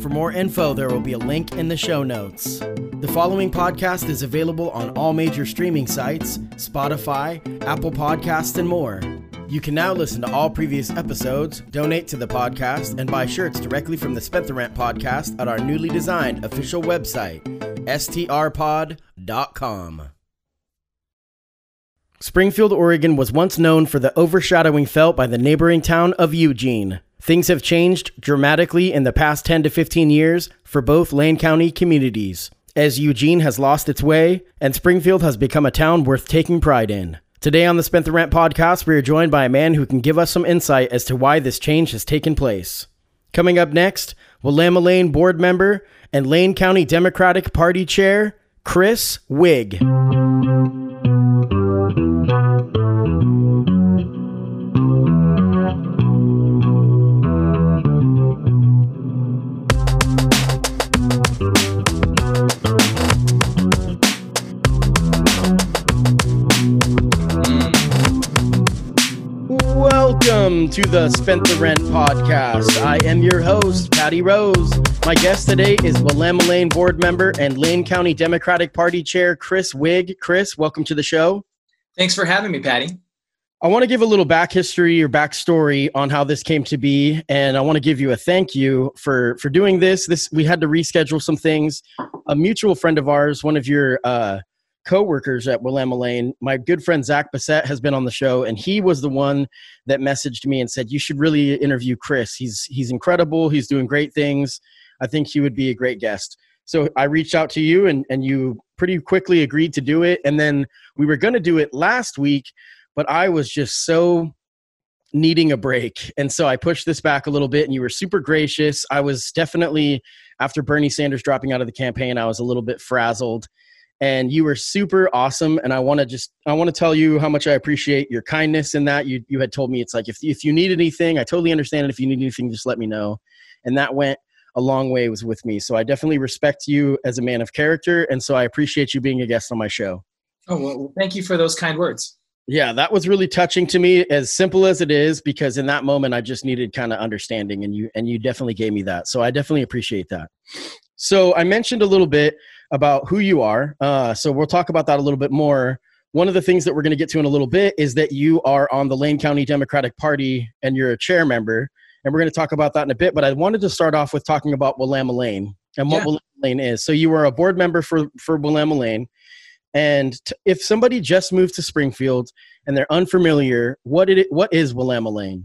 For more info, there will be a link in the show notes. The following podcast is available on all major streaming sites Spotify, Apple Podcasts, and more. You can now listen to all previous episodes, donate to the podcast, and buy shirts directly from the Spent the Rent podcast at our newly designed official website, strpod.com. Springfield, Oregon was once known for the overshadowing felt by the neighboring town of Eugene. Things have changed dramatically in the past 10 to 15 years for both Lane County communities, as Eugene has lost its way and Springfield has become a town worth taking pride in. Today on the Spent the Rent podcast, we are joined by a man who can give us some insight as to why this change has taken place. Coming up next, Willamalane board member and Lane County Democratic Party chair, Chris Wigg. Welcome to the Spent the Rent podcast. I am your host, Patty Rose. My guest today is Willamalane board member and Lane County Democratic Party chair, Chris Wigg. Chris, welcome to the show. Thanks for having me, Patty. I want to give a little back history or backstory on how this came to be, and I want to give you a thank you for for doing this. This we had to reschedule some things. A mutual friend of ours, one of your uh, co-workers at Willamalane, my good friend Zach Bassett has been on the show, and he was the one that messaged me and said you should really interview Chris. He's he's incredible. He's doing great things. I think he would be a great guest. So I reached out to you, and and you pretty quickly agreed to do it. And then we were going to do it last week, but I was just so needing a break. And so I pushed this back a little bit and you were super gracious. I was definitely after Bernie Sanders dropping out of the campaign, I was a little bit frazzled and you were super awesome and I want to just I want to tell you how much I appreciate your kindness in that. You you had told me it's like if if you need anything, I totally understand it. If you need anything, just let me know. And that went a long way was with me. So I definitely respect you as a man of character and so I appreciate you being a guest on my show. Oh, well, thank you for those kind words. Yeah, that was really touching to me as simple as it is because in that moment I just needed kind of understanding and you and you definitely gave me that. So I definitely appreciate that. So I mentioned a little bit about who you are. Uh, so we'll talk about that a little bit more. One of the things that we're going to get to in a little bit is that you are on the Lane County Democratic Party and you're a chair member. And we're going to talk about that in a bit. But I wanted to start off with talking about Willamalane and what yeah. Willamette Lane is. So you were a board member for, for Willamalane. And t- if somebody just moved to Springfield and they're unfamiliar, what it what is Willamalane?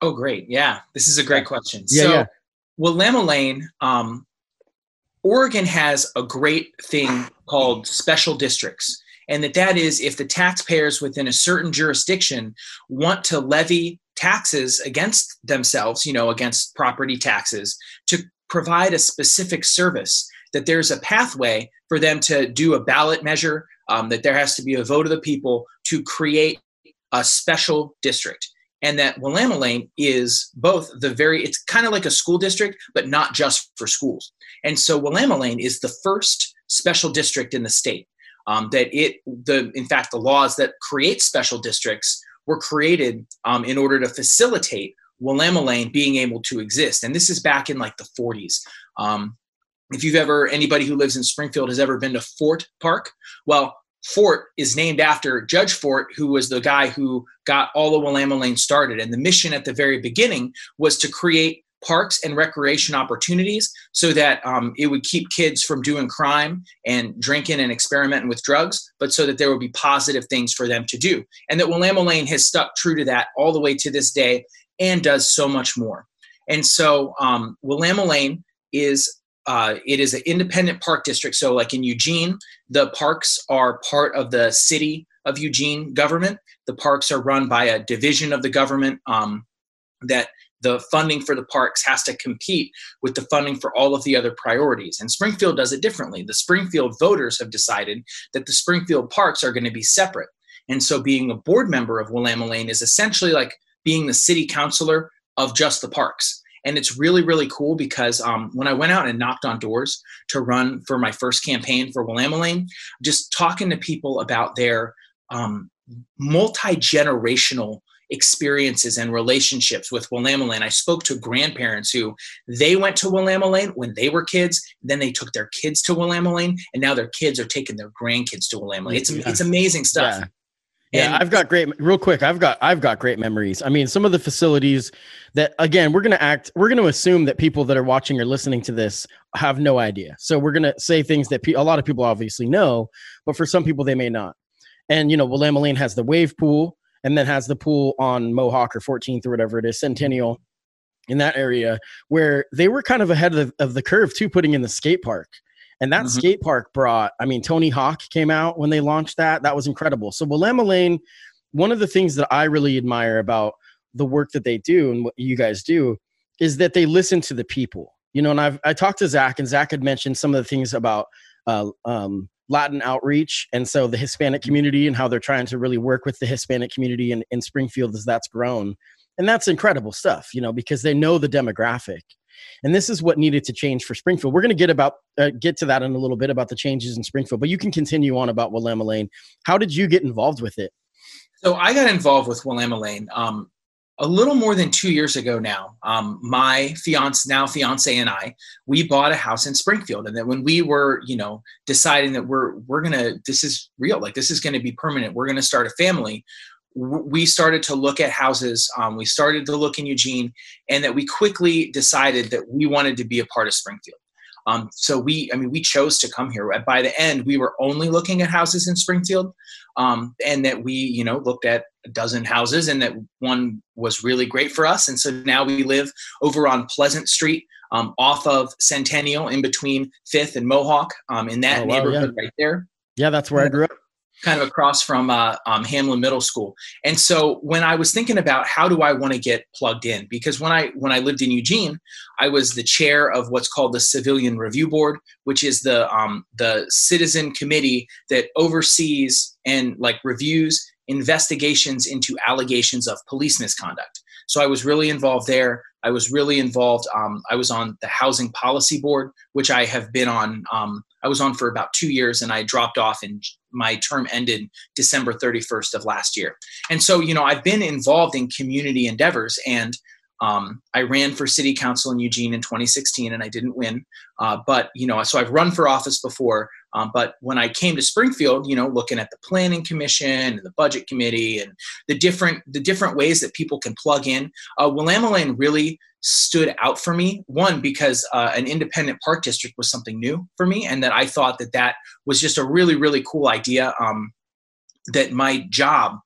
Oh, great! Yeah, this is a great question. Yeah, so, yeah. Willamalane, um, Oregon has a great thing called special districts, and that that is if the taxpayers within a certain jurisdiction want to levy taxes against themselves, you know, against property taxes, to provide a specific service that there's a pathway for them to do a ballot measure, um, that there has to be a vote of the people to create a special district. And that Willamalane is both the very, it's kind of like a school district, but not just for schools. And so Willamalane is the first special district in the state. Um, that it, the in fact, the laws that create special districts were created um, in order to facilitate Willamalane being able to exist. And this is back in like the 40s. Um, if you've ever anybody who lives in Springfield has ever been to Fort Park, well, Fort is named after Judge Fort, who was the guy who got all of Willamalane started. And the mission at the very beginning was to create parks and recreation opportunities so that um, it would keep kids from doing crime and drinking and experimenting with drugs, but so that there would be positive things for them to do. And that Willamalane has stuck true to that all the way to this day and does so much more. And so um, Willamalane is uh, it is an independent park district. So, like in Eugene, the parks are part of the city of Eugene government. The parks are run by a division of the government um, that the funding for the parks has to compete with the funding for all of the other priorities. And Springfield does it differently. The Springfield voters have decided that the Springfield parks are going to be separate. And so being a board member of Willamalane is essentially like being the city councilor of just the parks. And it's really, really cool because um, when I went out and knocked on doors to run for my first campaign for Willamalane, just talking to people about their um, multi generational experiences and relationships with Willamalane. I spoke to grandparents who they went to Willamalane when they were kids, then they took their kids to Willamalane, and now their kids are taking their grandkids to Willamalane. It's, yeah. it's amazing stuff. Yeah. Yeah, and, I've got great real quick. I've got I've got great memories. I mean, some of the facilities that again, we're going to act we're going to assume that people that are watching or listening to this have no idea. So we're going to say things that pe- a lot of people obviously know, but for some people they may not. And you know, Willamalane has the wave pool and then has the pool on Mohawk or 14th or whatever it is, Centennial in that area where they were kind of ahead of the, of the curve too putting in the skate park and that mm-hmm. skate park brought, I mean, Tony Hawk came out when they launched that. That was incredible. So Willamalane, one of the things that I really admire about the work that they do and what you guys do is that they listen to the people. You know, and I've I talked to Zach, and Zach had mentioned some of the things about uh, um, Latin outreach, and so the Hispanic community and how they're trying to really work with the Hispanic community in, in Springfield as that's grown, and that's incredible stuff. You know, because they know the demographic, and this is what needed to change for Springfield. We're going to get about uh, get to that in a little bit about the changes in Springfield, but you can continue on about Willamalane. How did you get involved with it? So I got involved with Willamalane um, a little more than two years ago now. Um, my fiance, now fiance, and I, we bought a house in Springfield, and then when we were, you know, deciding that we're we're gonna this is real, like this is to be permanent, we're to start a family we started to look at houses. Um, we started to look in Eugene, and that we quickly decided that we wanted to be a part of Springfield. Um, so we, I mean, we chose to come here. By the end, we were only looking at houses in Springfield, um, and that we, you know, looked at a dozen houses, and that one was really great for us. And so now we live over on Pleasant Street, um, off of Centennial, in between Fifth and Mohawk, um, in that oh, wow, neighborhood yeah. right there. Yeah, that's where I grew up kind of across from uh, um, Hamlin Middle School. And so when I was thinking about how do I want to get plugged in, because when I when I lived in Eugene, I was the chair of what's called the Civilian Review Board, which is the um, the citizen committee that oversees and like reviews investigations into allegations of police misconduct. So I was really involved there. I was really involved. Um, I was on the Housing Policy Board, which I have been on. Um, I was on for about two years, and I dropped off, and my term ended December 31st of last year. And so, you know, I've been involved in community endeavors, and um, I ran for city council in Eugene in 2016 and I didn't win. Uh, but, you know, so I've run for office before. Um, but when I came to Springfield, you know, looking at the planning commission and the budget committee and the different the different ways that people can plug in, uh, Willamalane really stood out for me. One because uh, an independent park district was something new for me, and that I thought that that was just a really really cool idea. Um, that my job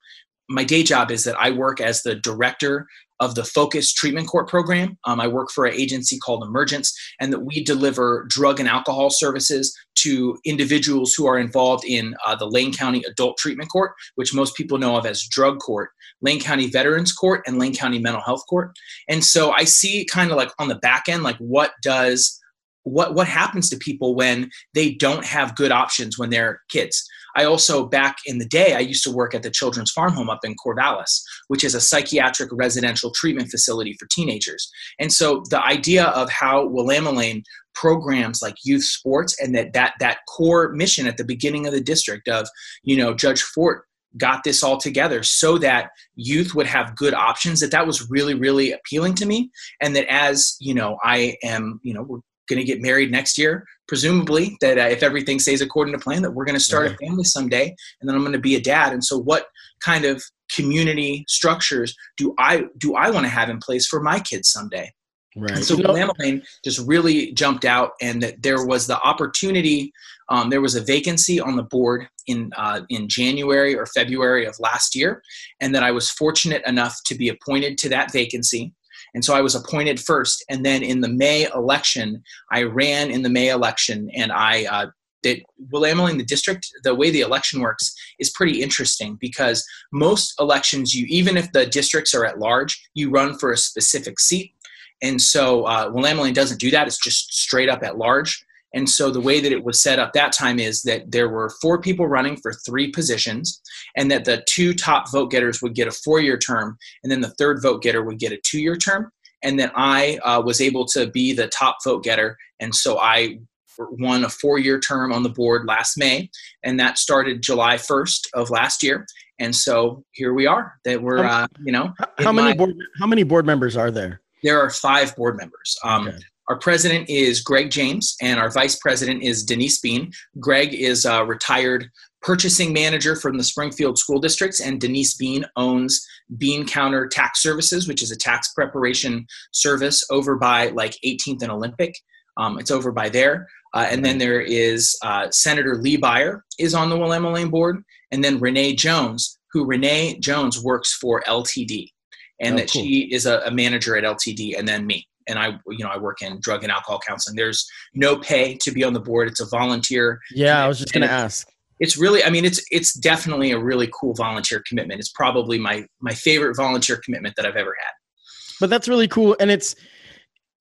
my day job is that I work as the director of the Focus Treatment Court program. Um, I work for an agency called Emergence, and that we deliver drug and alcohol services to individuals who are involved in uh, the Lane County Adult Treatment Court, which most people know of as Drug Court, Lane County Veterans Court, and Lane County Mental Health Court. And so I see kind of like on the back end, like what does what what happens to people when they don't have good options when they're kids? I also back in the day i used to work at the children's farm home up in corvallis which is a psychiatric residential treatment facility for teenagers. And so the idea of how willamalane programs like youth sports and that that that core mission at the beginning of the district of you know judge fort got this all together so that youth would have good options that that was really really appealing to me. And that as you know i am you know going to get married next year, presumably that uh, if everything stays according to plan, that we're going to start a family someday, and then I'm going to be a dad. And so, what kind of community structures do I do I want to have in place for my kids someday? Right. And so Willamalane just really jumped out, and that there was the opportunity. Um, there was a vacancy on the board in uh, in January or February of last year, and that I was fortunate enough to be appointed to that vacancy. And so I was appointed first. And then in the May election, I ran in the May election and I uh, that Willamalane the district, the way the election works is pretty interesting because most elections, you even if the districts are at large, you run for a specific seat. And so uh, Willamalane doesn't do that; it's just straight up at large. And so the way that it was set up that time is that there were four people running for three positions, and that the two top vote getters would get a four year term, and then the third vote getter would get a two year term. And then I uh, was able to be the top vote getter. And so I won a four year term on the board last May, and that started July 1st of last year. And so here we are. That we're, uh, you know, how many my, board how many board members are there? There are five board members. Um, okay. Our president is Greg James, and our vice president is Denise Bean. Greg is a retired purchasing manager from the Springfield School Districts, and Denise Bean owns Bean Counter Tax Services, which is a tax preparation service over by like 18th and Olympic. Um, it's over by there. Uh, and then there is uh, Senator Lee Beyer is on the Willamalane board, and then Renee Jones, who Renee Jones works for LTD, and oh, that cool. she is a, a manager at LTD, and then me and I, you know, I work in drug and alcohol counseling. There's no pay to be on the board. It's a volunteer. Yeah, I was just going to ask. It's really, I mean, it's it's definitely a really cool volunteer commitment. It's probably my my favorite volunteer commitment that I've ever had. But that's really cool, and it's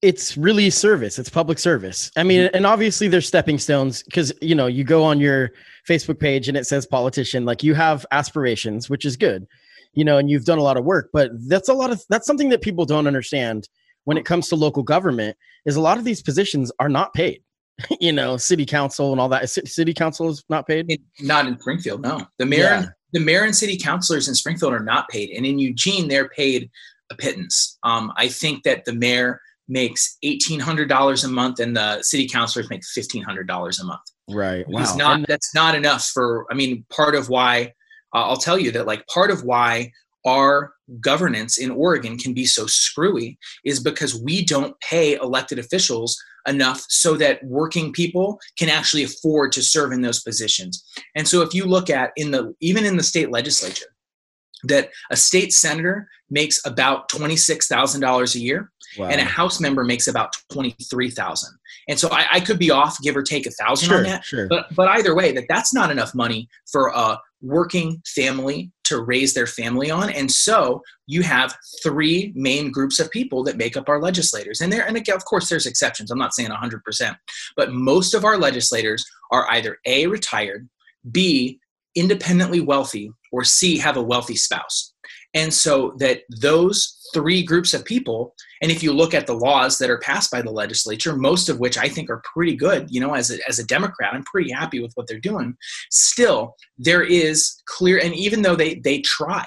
it's really service. It's public service. I mean, mm-hmm. and obviously there's stepping stones because you know you go on your Facebook page and it says politician. Like you have aspirations, which is good, you know, and you've done a lot of work. But that's a lot of that's something that people don't understand when it comes to local government is a lot of these positions are not paid. you know, city council and all that. City council is not paid. Not in Springfield, no. The mayor, yeah. the mayor and city councilors in Springfield are not paid, and in Eugene they're paid a pittance. Um, I think that the mayor makes eighteen hundred dollars a month, and the city councilors make fifteen hundred dollars a month. Right. Wow. Not, and- that's not enough for. I mean, part of why uh, I'll tell you that, like, part of why our governance in Oregon can be so screwy is because we don't pay elected officials enough so that working people can actually afford to serve in those positions. And so if you look at in the even in the state legislature that a state senator makes about $26,000 a year wow. and a house member makes about 23,000. And so I, I, could be off, give or take a thousand sure, on that. Sure. But, but either way, that that's not enough money for a working family to raise their family on. And so you have three main groups of people that make up our legislators. And there, and again, of course, there's exceptions. I'm not saying 100%, but most of our legislators are either A, retired, B, independently wealthy, or C, have a wealthy spouse. And so that those three groups of people, and if you look at the laws that are passed by the legislature, most of which I think are pretty good, you know, as a, as a Democrat, I'm pretty happy with what they're doing. Still, there is clear, and even though they they try,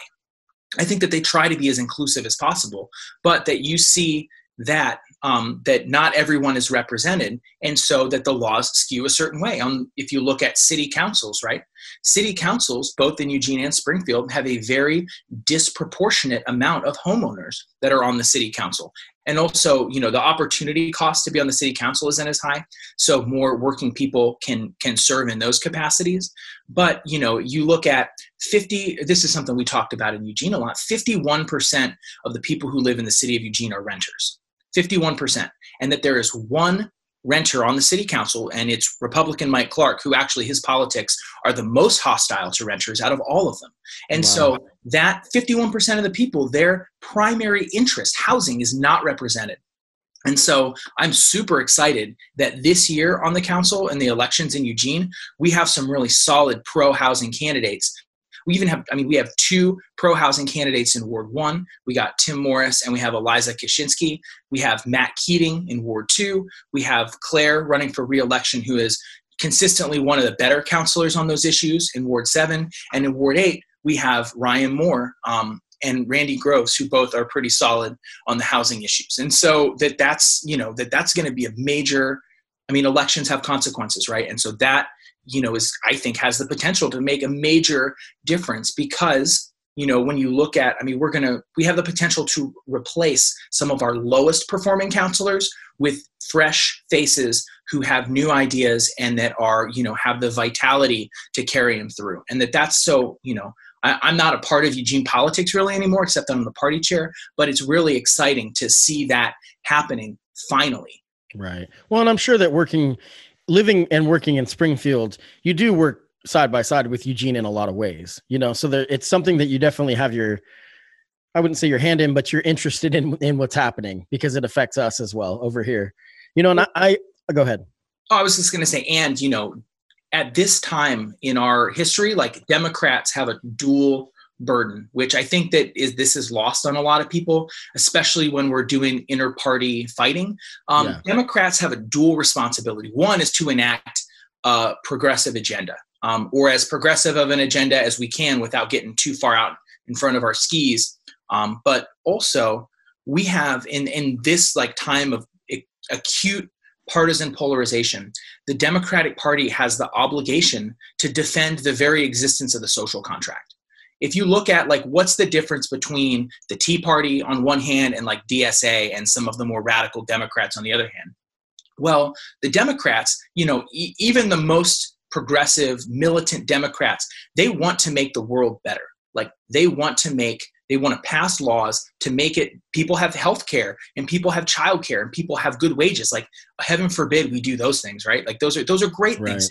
I think that they try to be as inclusive as possible, but that you see that um, that not everyone is represented, and so that the laws skew a certain way. Um, if you look at city councils, right? City councils, both in Eugene and Springfield, have a very disproportionate amount of homeowners that are on the city council, and also, you know, the opportunity cost to be on the city council isn't as high, so more working people can can serve in those capacities. But you know, you look at 50. This is something we talked about in Eugene a lot. 51 percent of the people who live in the city of Eugene are renters 51%, and that there is one renter on the city council, and it's Republican Mike Clark, who actually his politics are the most hostile to renters out of all of them. And wow. so that 51% of the people, their primary interest, housing, is not represented. And so I'm super excited that this year on the council and the elections in Eugene, we have some really solid pro housing candidates we even have, I mean, we have two pro housing candidates in Ward 1. We got Tim Morris and we have Eliza Kashinsky. We have Matt Keating in Ward 2. We have Claire running for reelection, who is consistently one of the better counselors on those issues in Ward 7. And in Ward 8, we have Ryan Moore um, and Randy Groves, who both are pretty solid on the housing issues. And so that that's, you know, that that's going to be a major, I mean, elections have consequences, right? And so that you know is i think has the potential to make a major difference because you know when you look at i mean we're going to we have the potential to replace some of our lowest performing counselors with fresh faces who have new ideas and that are you know have the vitality to carry them through. And that that's so you know I, i'm not a part of eugene politics really anymore except i'm the party chair but it's really exciting to see that happening finally. Right. Well and i'm sure that working living and working in Springfield, you do work side by side with Eugene in a lot of ways, you know, so there, it's something that you definitely have your, I wouldn't say your hand in, but you're interested in, in what's happening because it affects us as well over here, you know, and I, I go ahead. Oh, I was just going to say, and you know, at this time in our history, like Democrats have a dual burden, which I think that is this is lost on a lot of people, especially when we're doing inter-party fighting. Um, yeah. Democrats have a dual responsibility. One is to enact a progressive agenda, um, or as progressive of an agenda as we can without getting too far out in front of our skis. Um, but also, we have in in this like time of acute partisan polarization, the Democratic Party has the obligation to defend the very existence of the social contract if you look at like what's the difference between the Tea Party on one hand and like DSA and some of the more radical Democrats on the other hand, well, the Democrats, you know, e- even the most progressive militant Democrats, they want to make the world better. Like they want to make they want to pass laws to make it people have health care and people have child care and people have good wages. Like heaven forbid we do those things right? Like those are those are great right. things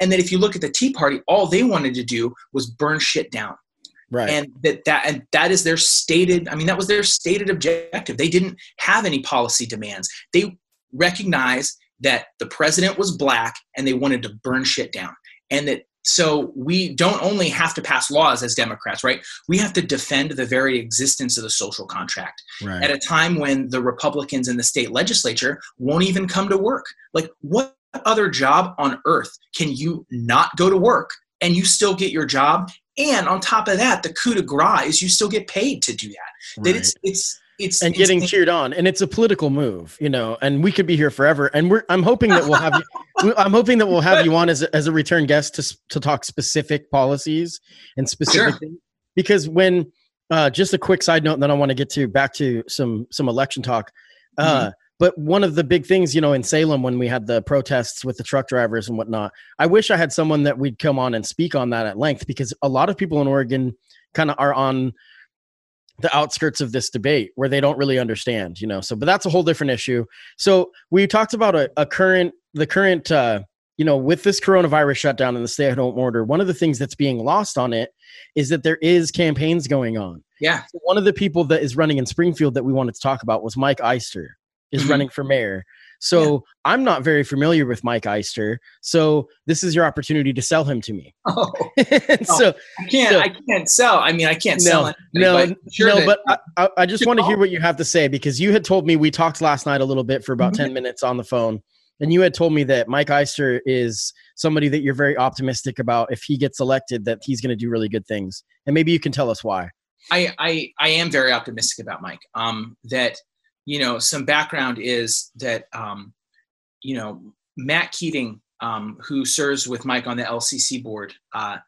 and then if you look at the tea party all they wanted to do was burn shit down right. And that that and that is their stated i mean that was their stated objective. They didn't have any policy demands. They recognized that the president was black and they wanted to burn shit down. And that so we don't only have to pass laws as democrats right? We have to defend the very existence of the social contract right. at a time when the republicans in the state legislature won't even come to work. Like what other job on earth can you not go to work and you still get your job and on top of that, the coup de grace is you still get paid to do that. Right. That it's it's it's and getting cheered on, and it's a political move, you know. And we could be here forever. And we're I'm hoping that we'll have you. I'm hoping that we'll have you on as a, as a return guest to to talk specific policies and specific sure. because when uh, just a quick side note, and then I want to get to back to some some election talk. Uh, mm-hmm. But one of the big things, you know, in Salem when we had the protests with the truck drivers and whatnot, I wish I had someone that we'd come on and speak on that at length because a lot of people in Oregon kind of are on the outskirts of this debate where they don't really understand, you know. So, but that's a whole different issue. So we talked about a, a current, the current, uh, you know, with this coronavirus shutdown and the stay-at-home order, one of the things that's being lost on it is that there is campaigns going on. Yeah. So one of the people that is running in Springfield that we wanted to talk about was Mike Eyster is mm-hmm. running for mayor. So yeah. I'm not very familiar with Mike Eyster. So this is your opportunity to sell him to me. Oh, so I can't. So, I can't sell. I mean, I can't no, sell it. No, but sure no. But I, I just want to hear what you have to say because you had told me we talked last night a little bit for about mm-hmm. ten minutes on the phone, and you had told me that Mike Eyster is somebody that you're very optimistic about. If he gets elected, that he's going to do really good things, and maybe you can tell us why. I, I, I am very optimistic about Mike. Um, that you know, some background is that, um, you know, Matt Keating, um, who serves with Mike on the LCC board, uh,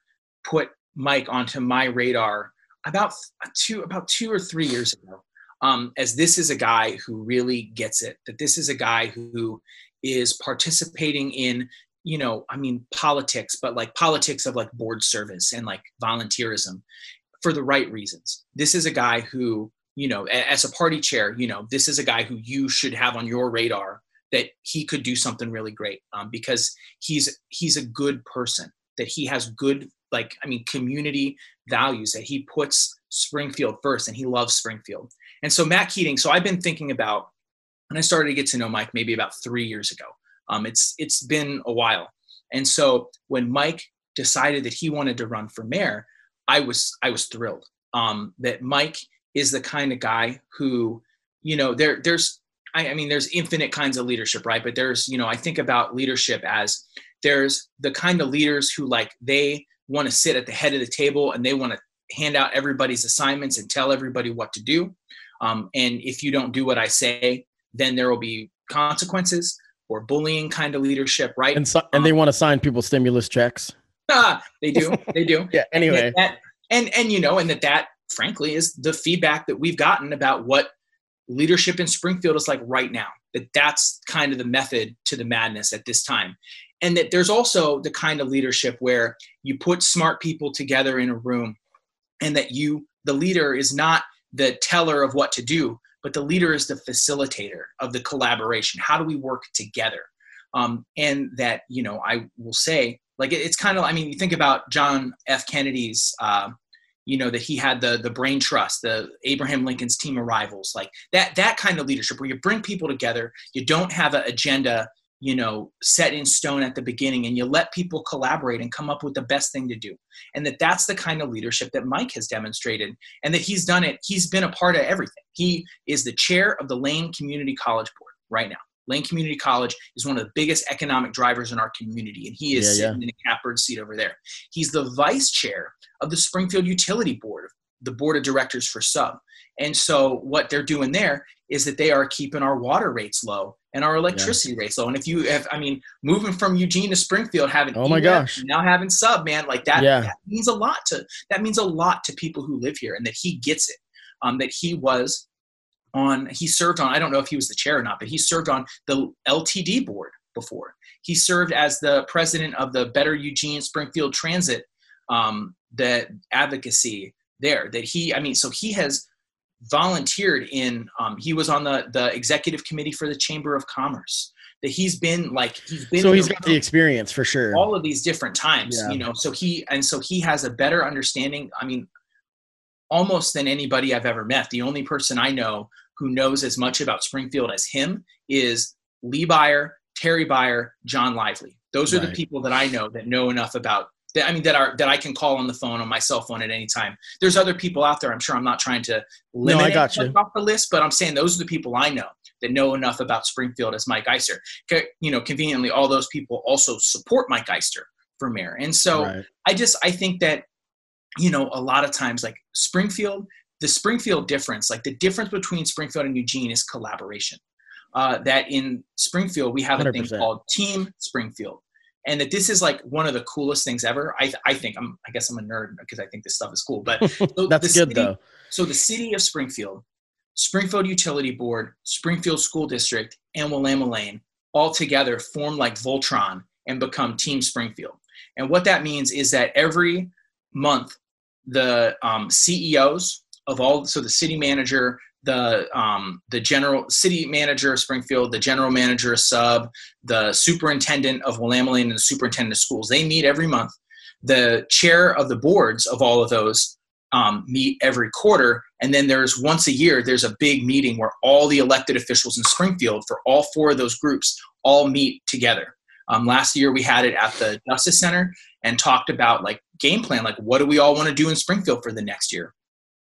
put Mike onto my radar about two about two or three years ago. Um, as this is a guy who really gets it. That this is a guy who is participating in, you know, I mean, politics, but like politics of like board service and like volunteerism for the right reasons. This is a guy who you know, as a party chair, you know, this is a guy who you should have on your radar that he could do something really great um, because he's he's a good person that he has good like I mean community values that he puts Springfield first and he loves Springfield. And so Matt Keating, so I've been thinking about and I started to get to know Mike maybe about three years ago. Um, it's it's been a while. And so when Mike decided that he wanted to run for mayor, I was I was thrilled um, that Mike is the kind of guy who, you know, there there's I, I mean there's infinite kinds of leadership, right? But there's, you know, I think about leadership as there's the kind of leaders who like they want to sit at the head of the table and they want to hand out everybody's assignments and tell everybody what to do. Um, and if you don't do what I say, then there will be consequences or bullying kind of leadership, right? And, so, and um, they want to sign people stimulus checks. Ah, they do. They do. yeah. Anyway. And, that, and and you know, and that that frankly, is the feedback that we've gotten about what leadership in Springfield is like right now. That that's kind of the method to the madness at this time. And that there's also the kind of leadership where you put smart people together in a room and that you, the leader, is not the teller of what to do, but the leader is the facilitator of the collaboration. How do we work together? Um, and that, you know, I will say, like, it's kind of, I mean, you think about John F. Kennedy's uh, you know that he had the the brain trust the abraham lincoln's team of rivals like that that kind of leadership where you bring people together you don't have an agenda you know set in stone at the beginning and you let people collaborate and come up with the best thing to do and that that's the kind of leadership that mike has demonstrated and that he's done it he's been a part of everything. He is the chair of the lane community college board right now lane community college is one of the biggest economic drivers in our community and he is yeah, sitting yeah. in a catbird seat over there he's the vice chair of the springfield utility board the board of directors for sub and so what they're doing there is that they are keeping our water rates low and our electricity yeah. rates low. And if you have, I mean, moving from Eugene to Springfield, having oh my gosh, now having sub, man, like that, that means a lot to that means a lot to people who live here, and that he gets it. Um, that he was on, he served on. I don't know if he was the chair or not, but he served on the LTD board before. He served as the president of the Better Eugene Springfield Transit, um, the advocacy there. That he, I mean, so he has volunteered in um, he was on the the executive committee for the chamber of commerce that he's been like he's been so he's got the experience for sure all of these different times yeah. you know so he and so he has a better understanding i mean almost than anybody i've ever met the only person i know who knows as much about springfield as him is lee Beyer, terry Beyer, john lively those are right. the people that i know that know enough about that I mean that are that I can call on the phone on my cell phone at any time. There's other people out there. I'm sure I'm not trying to limit no, I got you. off the list, but I'm saying those are the people I know that know enough about Springfield as Mike Eyster. You know, conveniently, all those people also support Mike Eyster for mayor, and so right. I just I think that you know a lot of times like Springfield, the Springfield difference, like the difference between Springfield and Eugene is collaboration. Uh, that in Springfield we have a 100%. thing called Team Springfield and that this is like one of the coolest things ever. I, I think I'm I guess I'm a nerd because I think this stuff is cool. But so that's good city, though. So the city of Springfield, Springfield Utility Board, Springfield School District, and Willamalane all together form like Voltron and become Team Springfield. And what that means is that every month the um, CEOs of all so the city manager the um, the general city manager of Springfield, the general manager of Sub, the superintendent of Willamalane and the superintendent of schools. They meet every month. The chair of the boards of all of those um, meet every quarter, and then there's once a year there's a big meeting where all the elected officials in Springfield for all four of those groups all meet together. Um, last year we had it at the Justice Center and talked about like game plan, like what do we all want to do in Springfield for the next year.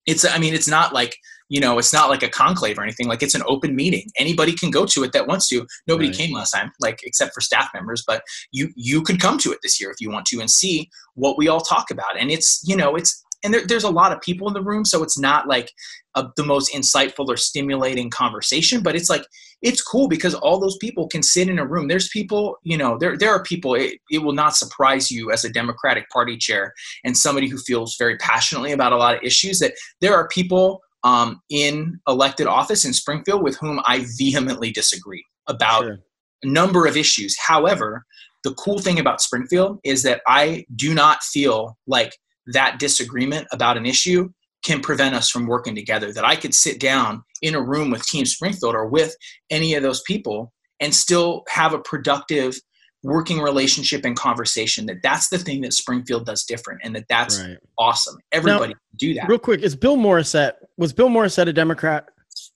It's I mean it's not like you know it's not like a conclave or anything. Like it's an open meeting. Anybody can go to it that wants to. Nobody right. came last time like except for staff members but you you could come to it this year if you want to and see what we all talk about. And it's you know it's and there, there's a lot of people in the room so it's not like a, the most insightful or stimulating conversation but it's like it's cool because all those people can sit in a room there's people you know there, there are people it, it will not surprise you as a democratic party chair and somebody who feels very passionately about a lot of issues that there are people um, in elected office in Springfield with whom I vehemently disagree about sure. a number of issues. However, the cool thing about Springfield is that I do not feel like that disagreement about an issue can prevent us from working together. That I could sit down in a room with Team Springfield or with any of those people and still have a productive working relationship and conversation that that's the thing that springfield does different and that that's right. awesome everybody now, do that real quick is bill morrisette was bill morrisette a democrat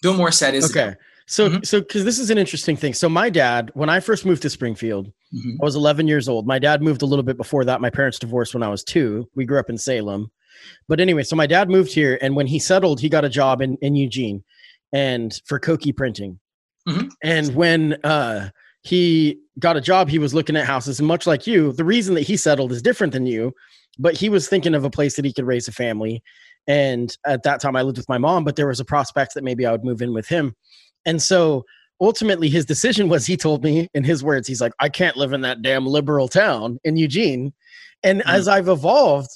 bill morrisette is okay so mm-hmm. so because this is an interesting thing so my dad when i first moved to springfield mm-hmm. i was 11 years old my dad moved a little bit before that my parents divorced when i was two we grew up in salem but anyway so my dad moved here and when he settled he got a job in, in eugene and for koki printing mm-hmm. and when uh he got a job, he was looking at houses. And much like you, the reason that he settled is different than you, but he was thinking of a place that he could raise a family. And at that time, I lived with my mom, but there was a prospect that maybe I would move in with him. And so ultimately, his decision was he told me, in his words, he's like, I can't live in that damn liberal town in Eugene. And mm-hmm. as I've evolved,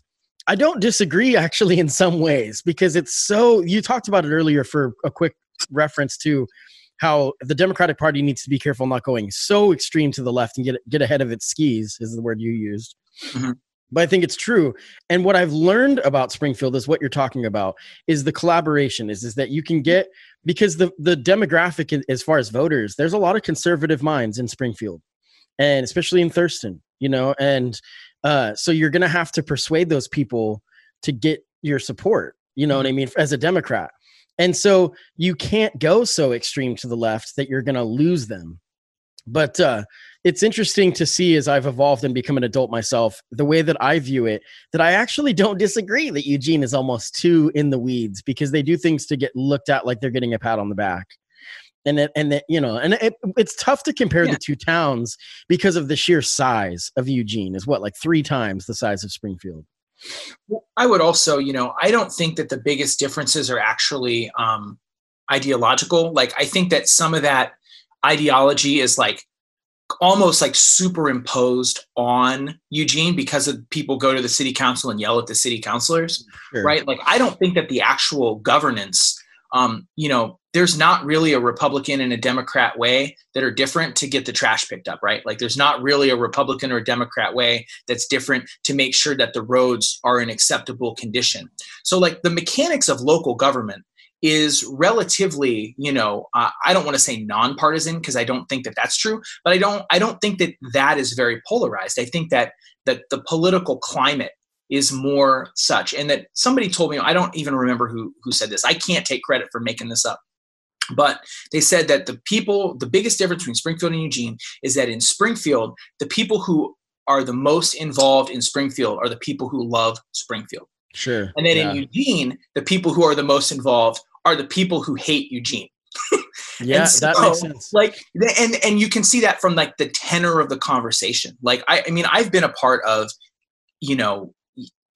I don't disagree actually in some ways because it's so, you talked about it earlier for a quick reference to how the Democratic Party needs to be careful not going so extreme to the left and get get ahead of its skis is the word you used. Mm-hmm. But I think it's true. And what I've learned about Springfield is what you're talking about is the collaboration is is that you can get because the the demographic as far as voters, there's a lot of conservative minds in Springfield and especially in Thurston, you know, and uh, so you're going to have to persuade those people to get your support, you know mm-hmm. what I mean, as a Democrat. And so you can't go so extreme to the left that you're going to lose them. But uh, it's interesting to see as I've evolved and become an adult myself, the way that I view it, that I actually don't disagree that Eugene is almost too in the weeds because they do things to get looked at like they're getting a pat on the back. And that, and that, you know, and it, it's tough to compare yeah. the two towns because of the sheer size of Eugene is what, like three times the size of Springfield. I would also, you know, I don't think that the biggest differences are actually um, ideological. Like, I think that some of that ideology is like almost like superimposed on Eugene because of people go to the city council and yell at the city councilors, sure. right? Like, I don't think that the actual governance, um, you know, there's not really a Republican and a Democrat way that are different to get the trash picked up, right? Like there's not really a Republican or a Democrat way that's different to make sure that the roads are in acceptable condition. So like the mechanics of local government is relatively, you know, uh, I don't want to say nonpartisan because I don't think that that's true, but I don't I don't think that that is very polarized. I think that that the political climate is more such and that somebody told me i don't even remember who who said this i can't take credit for making this up but they said that the people, the biggest difference between Springfield and Eugene is that in Springfield, the people who are the most involved in Springfield are the people who love Springfield. Sure. And then yeah. in Eugene, the people who are the most involved are the people who hate Eugene. yeah, so, that makes sense. Like, and and you can see that from like the tenor of the conversation. Like, I, I mean, I've been a part of, you know,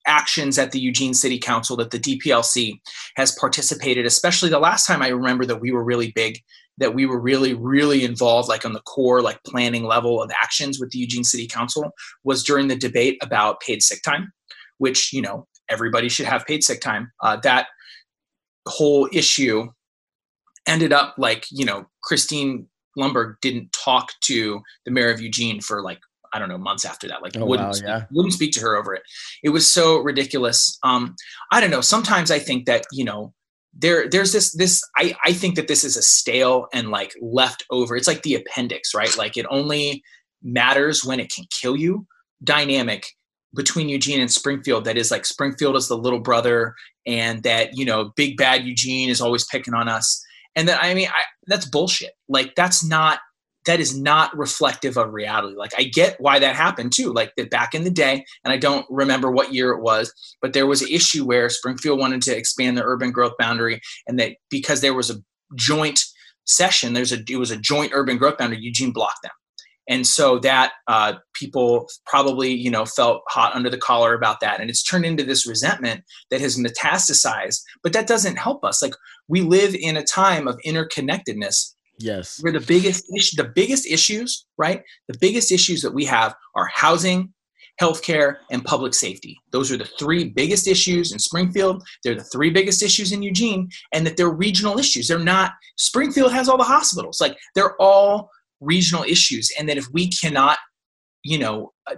actions at the Eugene City Council that the DPLC has participated, especially the last time I remember that we were really big, that we were really, really involved, like on the core, like planning level of actions with the Eugene City Council, was during the debate about paid sick time, which, you know, everybody should have paid sick time. Uh, that whole issue ended up like, you know, Christine Lundberg didn't talk to the mayor of Eugene for like I don't know months after that. Like oh, wouldn't wow, speak, yeah. wouldn't speak to her over it. It was so ridiculous. Um, I don't know. Sometimes I think that you know there there's this this I I think that this is a stale and like left over. It's like the appendix, right? Like it only matters when it can kill you. Dynamic between Eugene and Springfield that is like Springfield is the little brother and that you know big bad Eugene is always picking on us and that I mean I, that's bullshit. Like that's not that is not reflective of reality. Like I get why that happened too. Like that back in the day, and I don't remember what year it was, but there was an issue where Springfield wanted to expand the urban growth boundary, and that because there was a joint session, there's a it was a joint urban growth boundary. Eugene blocked them, and so that uh, people probably you know felt hot under the collar about that, and it's turned into this resentment that has metastasized. But that doesn't help us. Like we live in a time of interconnectedness Yes. Where the biggest issue, the biggest issues, right? The biggest issues that we have are housing, healthcare, and public safety. Those are the three biggest issues in Springfield. They're the three biggest issues in Eugene, and that they're regional issues. They're not, Springfield has all the hospitals. Like they're all regional issues. And that if we cannot, you know, uh,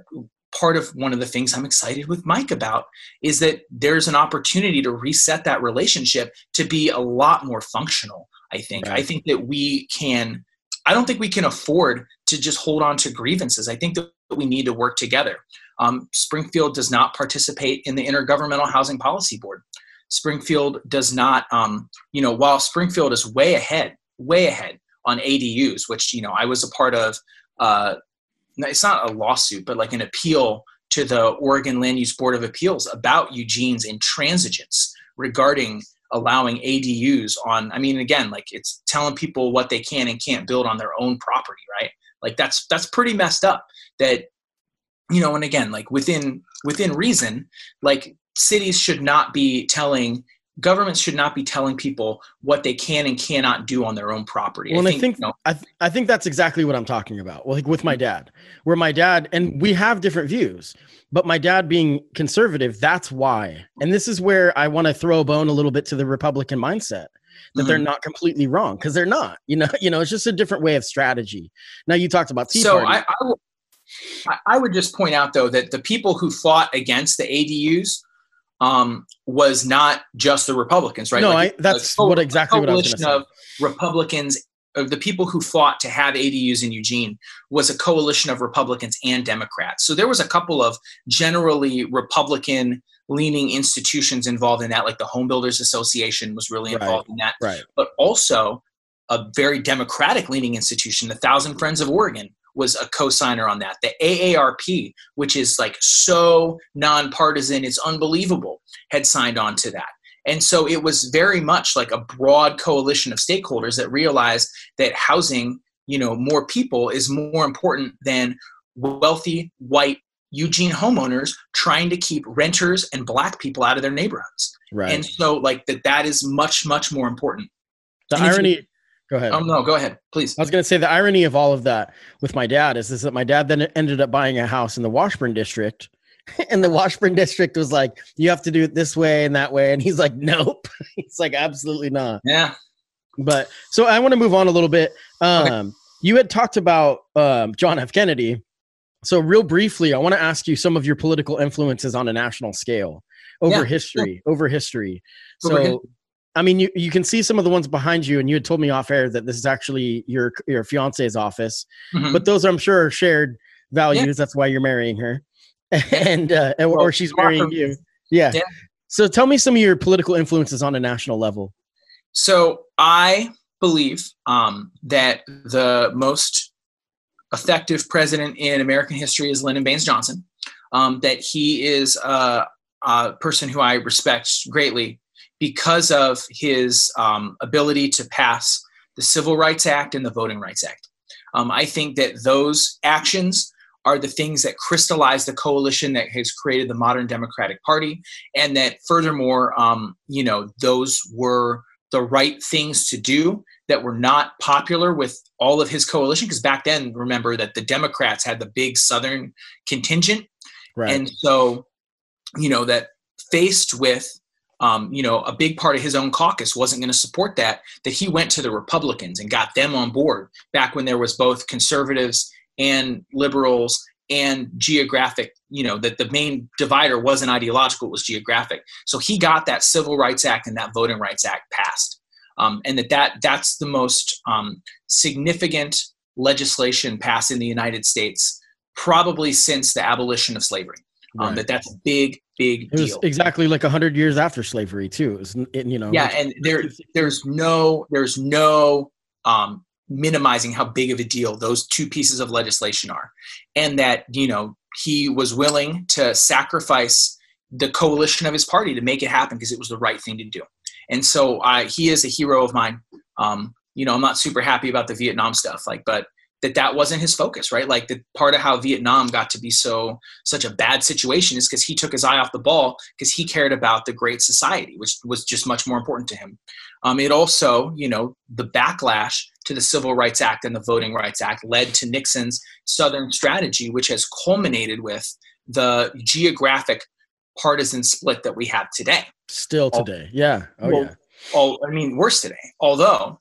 part of one of the things I'm excited with Mike about is that there's an opportunity to reset that relationship to be a lot more functional I think. Right. I think that we can, I don't think we can afford to just hold on to grievances. I think that we need to work together. Um, Springfield does not participate in the Intergovernmental Housing Policy Board. Springfield does not, um, you know, while Springfield is way ahead, way ahead on ADUs, which, you know, I was a part of, uh, it's not a lawsuit, but like an appeal to the Oregon Land Use Board of Appeals about Eugene's intransigence regarding allowing ADUs on I mean again like it's telling people what they can and can't build on their own property right? Like that's that's pretty messed up that you know and again like within within reason like cities should not be telling governments should not be telling people what they can and cannot do on their own property. Well, I think, I think, you know, I, th- I think that's exactly what I'm talking about. Well, like with my dad, where my dad and we have different views, but my dad being conservative, that's why. And this is where I want to throw a bone a little bit to the Republican mindset that mm-hmm. they're not completely wrong because they're not. You know, you know, it's just a different way of strategy. Now you talked about Tea so Party. I, I, w- I would just point out though that the people who fought against the ADUs um, was not just the Republicans, right? No, like, I, that's what exactly what I was going to say. Of Republicans, of the people who fought to have ADUs in Eugene, was a coalition of Republicans and Democrats. So there was a couple of generally Republican leaning institutions involved in that, like the Home Builders Association was really involved right, in that. Right. But also, a very democratic leaning institution, the Thousand Friends of Oregon was a co-signer on that. The AARP, which is like so nonpartisan, it's unbelievable, had signed on to that. And so it was very much like a broad coalition of stakeholders that realized that housing, you know, more people is more important than wealthy white Eugene homeowners trying to keep renters and black people out of their neighborhoods. Right. And so like that that is much much more important. The and irony you, Go ahead. Oh no, go ahead, please. I was going to say the irony of all of that with my dad is, is that my dad then ended up buying a house in the Washburne district, and the Washburne district was like, "You have to do it this way and that way," and he's like, "Nope." he's like, "Absolutely not." Yeah. But so I want to move on a little bit. Um, okay. You had talked about um, John F. Kennedy. So real briefly, I want to ask you some of your political influences on a national scale over yeah. history. Yeah. Over history. So. I mean, you, you can see some of the ones behind you, and you had told me off air that this is actually your your fiance's office, mm-hmm. but those I'm sure are shared values. Yeah. That's why you're marrying her, and uh, well, or she's marrying you. Yeah. yeah. So tell me some of your political influences on a national level. So I believe um, that the most effective president in American history is Lyndon Baines Johnson. Um, that he is a, a person who I respect greatly because of his um, ability to pass the Civil Rights Act and the Voting Rights Act. Um, I think that those actions are the things that crystallize the coalition that has created the modern Democratic Party, and that furthermore, um, you know, those were the right things to do that were not popular with all of his coalition. Because back then, remember that the Democrats had the big Southern contingent, right. and so you know that faced with um, you know, a big part of his own caucus wasn't going to support that, that he went to the Republicans and got them on board back when there was both conservatives and liberals and geographic, you know, that the main divider wasn't ideological, it was geographic. So he got that Civil Rights Act and that Voting Rights Act passed. Um, and that, that that's the most um, significant legislation passed in the United States probably since the abolition of slavery. Um. That that's a big, big it was exactly like hundred years after slavery too. It was, it, you know. Yeah, and there, there's no, there's no um, minimizing how big of a deal those two pieces of legislation are, and that you know he was willing to sacrifice the coalition of his party to make it happen because it was the right thing to do. And so I, he is a hero of mine. Um, you know, I'm not super happy about the Vietnam stuff, like, but that that wasn't his focus right? Like the part of how vietnam got to be so such a bad situation is because he took his eye off the ball because he cared about the great society which was just much more important to him. Um, it also you know the backlash to the civil rights act and the voting rights act led to nixon's southern strategy which has culminated with the geographic partisan split that we have today. Still today yeah. Oh well, yeah. i mean worse today. Although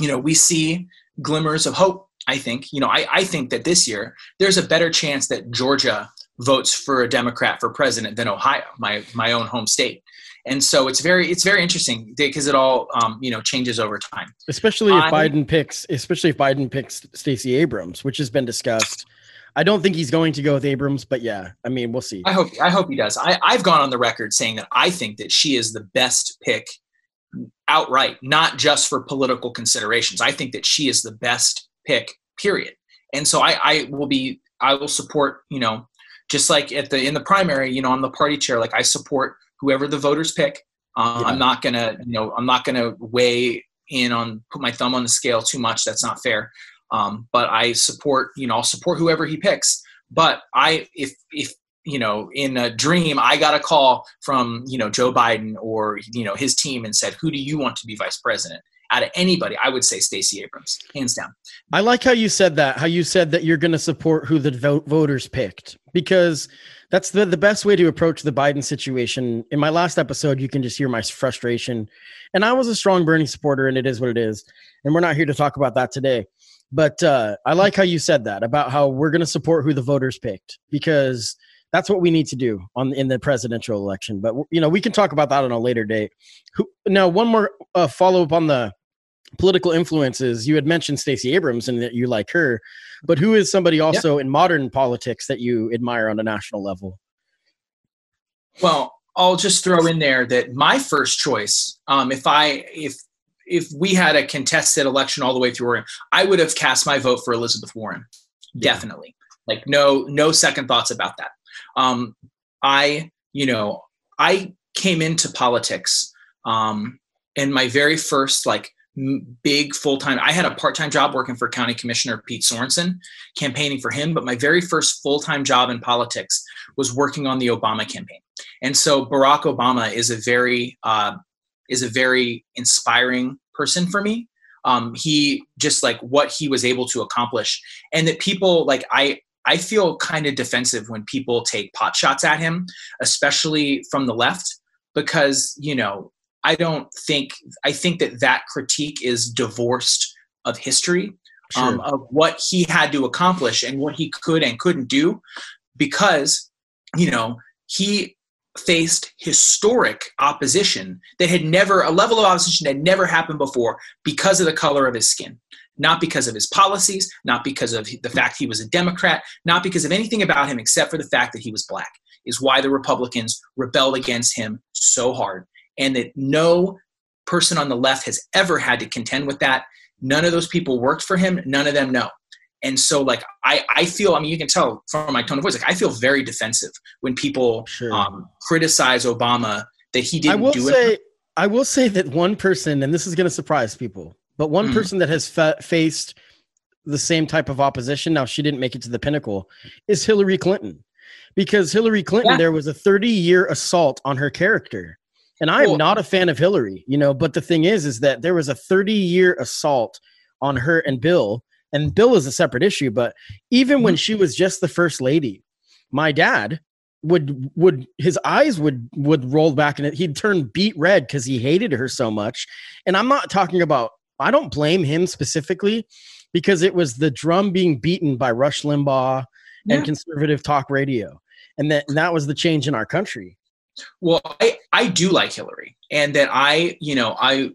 you know we see glimmers of hope I think, you know, I, I think that this year there's a better chance that Georgia votes for a Democrat for president than Ohio, my my own home state. And so it's very it's very interesting because it all um, you know changes over time. Especially if I, Biden picks, especially if Biden picks Stacey Abrams, which has been discussed. I don't think he's going to go with Abrams, but yeah, I mean, we'll see. I hope I hope he does. I, I've gone on the record saying that I think that she is the best pick outright, not just for political considerations. I think that she is the best pick period. And so I, I will be i will support you know just like at the in the primary you know i'm the party chair like i support whoever the voters pick. Uh, yeah. i'm not gonna you know i'm not gonna weigh in on put my thumb on the scale too much. That's not fair. Um, but i support you know i'll support whoever he picks. But i if if you know in a dream i got a call from you know joe biden or you know his team and said who do you want to be vice president out of anybody, I would say Stacey Abrams, hands down. I like how you said that. How you said that you're going to support who the vote voters picked because that's the the best way to approach the Biden situation. In my last episode, you can just hear my frustration, and I was a strong Bernie supporter, and it is what it is. And we're not here to talk about that today. But uh, I like how you said that about how we're going to support who the voters picked because that's what we need to do on in the presidential election. But you know, we can talk about that on a later date. Who, now, one more uh, follow up on the political influences. You had mentioned Stacey Abrams and that you like her, but who is somebody also yeah. in modern politics that you admire on a national level? Well, I'll just throw in there that my first choice, um, if I if if we had a contested election all the way through, I would have cast my vote for Elizabeth Warren, definitely. Like no no second thoughts about that. Um, I you know I came into politics um, and my very first like big full-time i had a part-time job working for county commissioner pete sorenson campaigning for him but my very first full-time job in politics was working on the obama campaign. And so barack obama is a very uh, is a very inspiring person for me. Um, he just like what he was able to accomplish and that people like i i feel kind of defensive when people take pot shots at him especially from the left because you know I don't think I think that that critique is divorced of history sure. um, of what he had to accomplish and what he could and couldn't do because you know he faced historic opposition that had never a level of opposition that had never happened before because of the color of his skin not because of his policies not because of the fact he was a democrat not because of anything about him except for the fact that he was black is why the republicans rebelled against him so hard and that no person on the left has ever had to contend with that. None of those people worked for him. None of them know. And so, like, I, I feel, I mean, you can tell from my tone of voice, like, I feel very defensive when people sure. um, criticize Obama that he didn't I will do say, it. I will say that one person, and this is going to surprise people, but one mm-hmm. person that has fa- faced the same type of opposition, now she didn't make it to the pinnacle, is Hillary Clinton. Because Hillary Clinton, yeah. there was a 30 year assault on her character. And I am well, not a fan of Hillary, you know, but the thing is, is that there was a 30 year assault on her and Bill, and Bill is a separate issue. But even when mm-hmm. she was just the first lady, my dad would would his eyes would would roll back and he'd turn beet red because he hated her so much. And I'm not talking about I don't blame him specifically because it was the drum being beaten by Rush Limbaugh yeah. and conservative talk radio. And that and that was the change in our country. Well, I, I do like Hillary, and that I, you know, I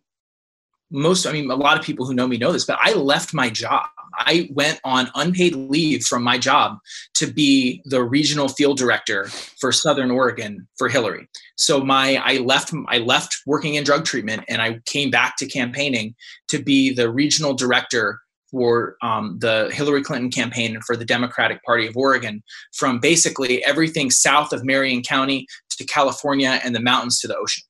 most, I mean, a lot of people who know me know this, but I left my job. I went on unpaid leave from my job to be the regional field director for Southern Oregon for Hillary. So my, I left, I left working in drug treatment, and I came back to campaigning to be the regional director for um, the Hillary Clinton campaign and for the Democratic Party of Oregon from basically everything south of Marion County to California and the mountains to the ocean.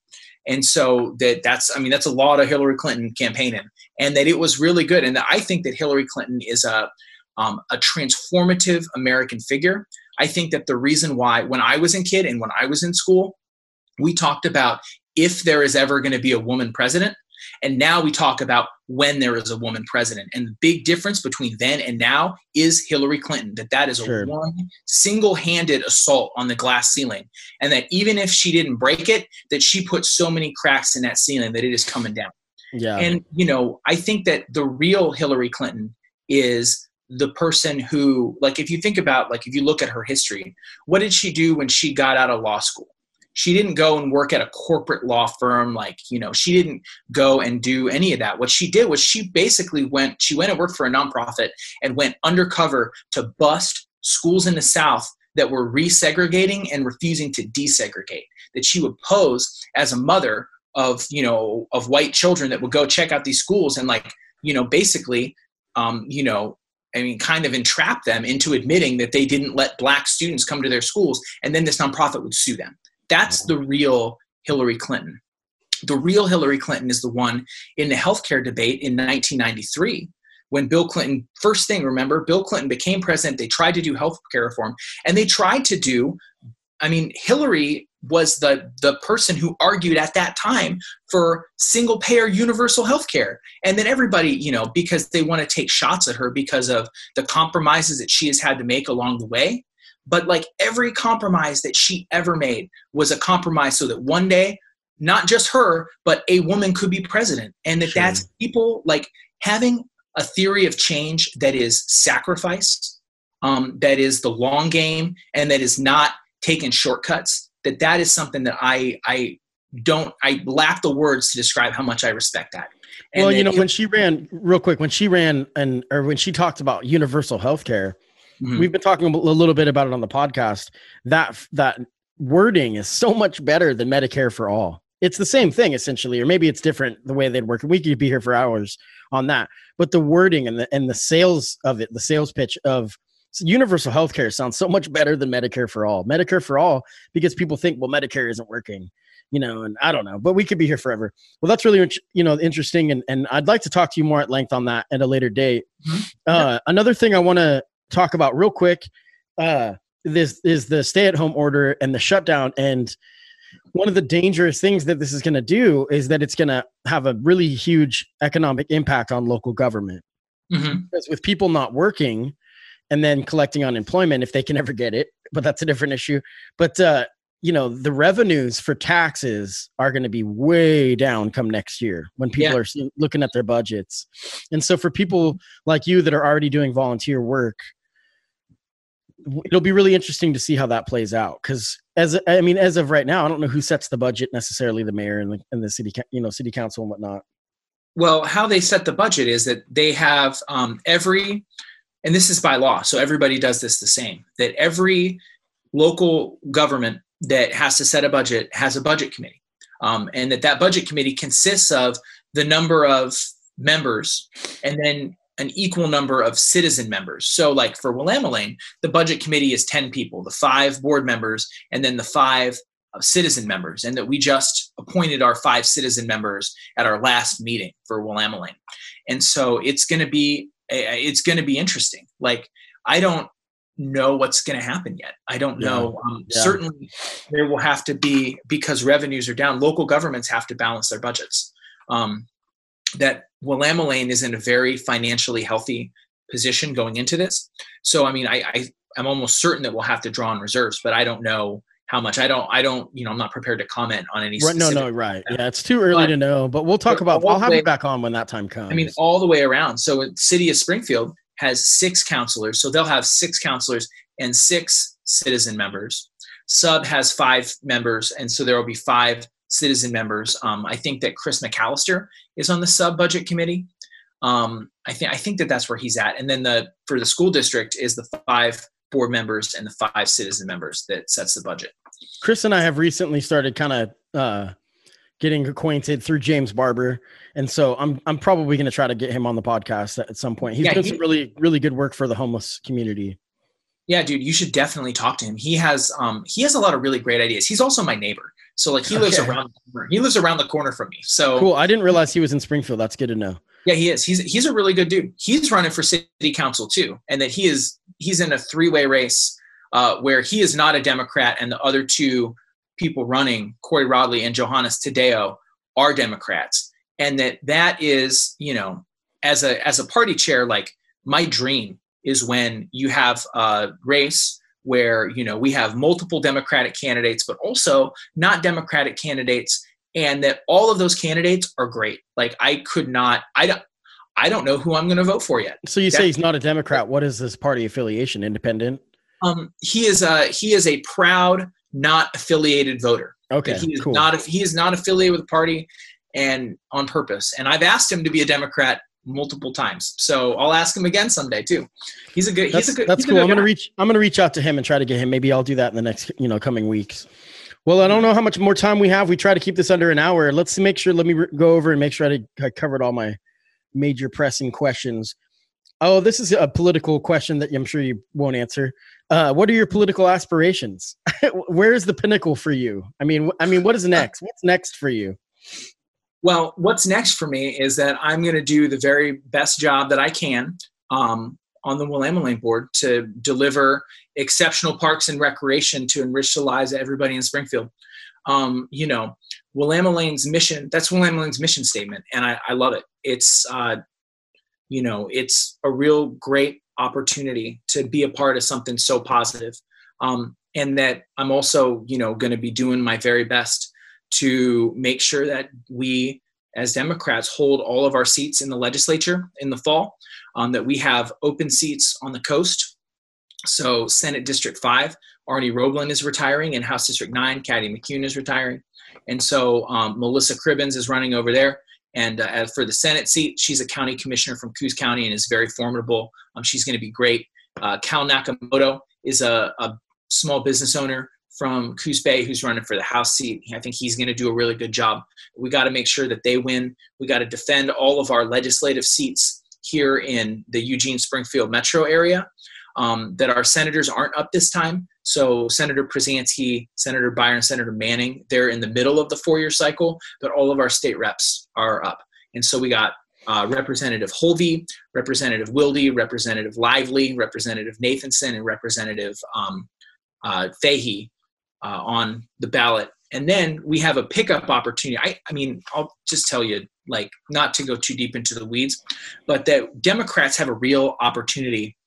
And so that that's I mean that's a lot of Hillary Clinton campaigning, and that it was really good. And I think that Hillary Clinton is a um, a transformative American figure. I think that the reason why when I was in kid and when I was in school, we talked about if there is ever going to be a woman president, and now we talk about when there is a woman president. And the big difference between then and now is Hillary Clinton, that that is a one single-handed assault on the glass ceiling. And that even if she didn't break it, that she put so many cracks in that ceiling that it is coming down. Yeah. And, you know, I think that the real Hillary Clinton is the person who, like, if you think about, like, if you look at her history, what did she do when she got out of law school? She didn't go and work at a corporate law firm like you know she didn't go and do any of that what she did was she basically went she went and worked for a nonprofit and went undercover to bust schools in the south that were resegregating and refusing to desegregate that she would pose as a mother of you know of white children that would go check out these schools and like you know basically um, you know I mean, kind of entrap them into admitting that they didn't let black students come to their schools, and then this nonprofit would sue them. That's the real Hillary Clinton. The real Hillary Clinton is the one in the healthcare debate in 1993 when Bill Clinton, first thing, remember, Bill Clinton became president. They tried to do healthcare reform and they tried to do, I mean, Hillary was the, the person who argued at that time for single payer universal health care. And then everybody, you know, because they want to take shots at her because of the compromises that she has had to make along the way, but like every compromise that she ever made was a compromise so that one day not just her but a woman could be president and that sure. that's people like having a theory of change that is sacrifice um, that is the long game and that is not taking shortcuts that that is something that i i don't i lack the words to describe how much i respect that and well you know when she ran real quick when she ran and or when she talked about universal health care Mm-hmm. We've been talking a little bit about it on the podcast. That that wording is so much better than Medicare for all. it's the same thing essentially, or maybe it's different the way they'd work. We could be here for hours on that, but the wording and the and the sales of it, the sales pitch of universal health care sounds so much better than Medicare for all. Medicare for all because people think, well, Medicare isn't working, you know, and I don't know, but we could be here forever. Well, that's really you know interesting, and and I'd like to talk to you more at length on that at a later date. Mm-hmm. Uh, another thing I want to talk about real quick. Uh, this is the stay at home order and the shutdown and one of the dangerous things that this is going to do is that it's going to have a really huge economic impact on local government mm-hmm. because with people not working and then collecting unemployment if they can ever get it but that's a different issue but uh, you know the revenues for taxes are going to be way down come next year when people yeah. are looking at their budgets and so for people like you that are already doing volunteer work it'll be really interesting to see how that plays out because as i mean as of right now i don't know who sets the budget necessarily the mayor and the, and the city you know city council and whatnot. Well how they set the budget is that they have um, every and this is by law so everybody does this the same that every local government that has to set a budget has a budget committee. Um, and that that budget committee consists of the number of members and then an equal number of citizen members. So, like for Willamalane the budget committee is 10 people, the five board members, and then the five uh, citizen members, and that we just appointed our five citizen members at our last meeting for Willamalane And so it's going to be it's going to be interesting. Like I don't know what's going to happen yet. I don't yeah. know. Um, yeah. Certainly, there will have to be because revenues are down. Local governments have to balance their budgets. Um, that Willamalane is in a very financially healthy position going into this. So, I mean, I, I I'm almost certain that we'll have to draw on reserves, but I don't know how much. I don't. I don't. You know, I'm not prepared to comment on any. Right, no, no, right. Yeah, it's too early but, to know. But we'll talk about. I'll have way, you back on when that time comes. I mean, all the way around. So, City of Springfield has six councilors, so they'll have six councilors and six citizen members. Sub has five members, and so there will be five citizen members. Um, I think that Chris McAllister is on the sub budget committee. Um, I think I think that that's where he's at. And then the for the school district is the five board members and the five citizen members that sets the budget. Chris and I have recently started kind of uh, getting acquainted through James Barber, and so I'm I'm probably going to try to get him on the podcast at some point. He's yeah, doing he, some really really good work for the homeless community. Yeah, dude, you should definitely talk to him. He has um he has a lot of really great ideas. He's also my neighbor. So like he lives okay. around the corner. He lives around the corner from me. So cool. I didn't realize he was in Springfield. That's good to know. Yeah, he is. He's he's a really good dude. He's running for city council too, and that he is he's in a three way race uh, where he is not a Democrat, and the other two people running, Corey Rodley and Johannes Tadeo, are Democrats, and that that is you know as a as a party chair, like my dream is when you have a race where you know we have multiple democratic candidates but also not democratic candidates and that all of those candidates are great. Like i could not i don't i don't know who i'm going to vote for yet. So you say he's not a democrat. What is this party affiliation? Independent? Um he is a he is a proud not affiliated voter. Okay he is cool. not he is not affiliated with the party and on purpose. And i've asked him to be a democrat multiple times. So I'll ask him again someday too. He's a good. That's, he's a good. That's cool. I'm gonna reach. I'm gonna reach out to him and try to get him. Maybe I'll do that in the next you know coming weeks. Well, I don't know how much more time we have. We try to keep this under an hour. Let's make sure. Let me re- go over and make sure I, I covered all my major pressing questions. Oh, this is a political question that I'm sure you won't answer. Uh, what are your political aspirations? Where is the pinnacle for you? I mean, I mean, what is next? What's next for you? Well, what's next for me is that I'm going to do the very best job that I can um, on the Willamalane board to deliver exceptional parks and recreation to enrich the lives of everybody in Springfield. Um, you know, Willamalane's mission, that's Willamalane's mission statement, and I, I love it. It's, uh, you know, it's a real great opportunity to be a part of something so positive. Um, and that I'm also, you know, going to be doing my very best to make sure that we as Democrats hold all of our seats in the legislature in the fall, um, that we have open seats on the coast. So, Senate District 5, Arnie Roblan is retiring, and House District 9, Caddy McKeown is retiring. And so, um, Melissa Cribbins is running over there. And uh, for the Senate seat, she's a county commissioner from Coos County and is very formidable. Um, she's going to be great. Uh, Cal Mukumoto is a, a small business owner from Coos Bay, who's running for the House seat. I think he's going to do a really good job. We got to make sure that they win. We got to defend all of our legislative seats here in the Eugene Springfield metro area. Um, that our senators aren't up this time. So Senator Prozanski, Senator Beyer, Senator Manning, they're in the middle of the four-year cycle, but all of our state reps are up. And so we got uh, Representative Holvey, Representative Wilde, Representative Lively, Representative Nathanson, and Representative um, uh, Fahey uh, on the ballot. And then we have a pickup opportunity. I, I mean, I'll just tell you, like, not to go too deep into the weeds, but that Democrats have a real opportunity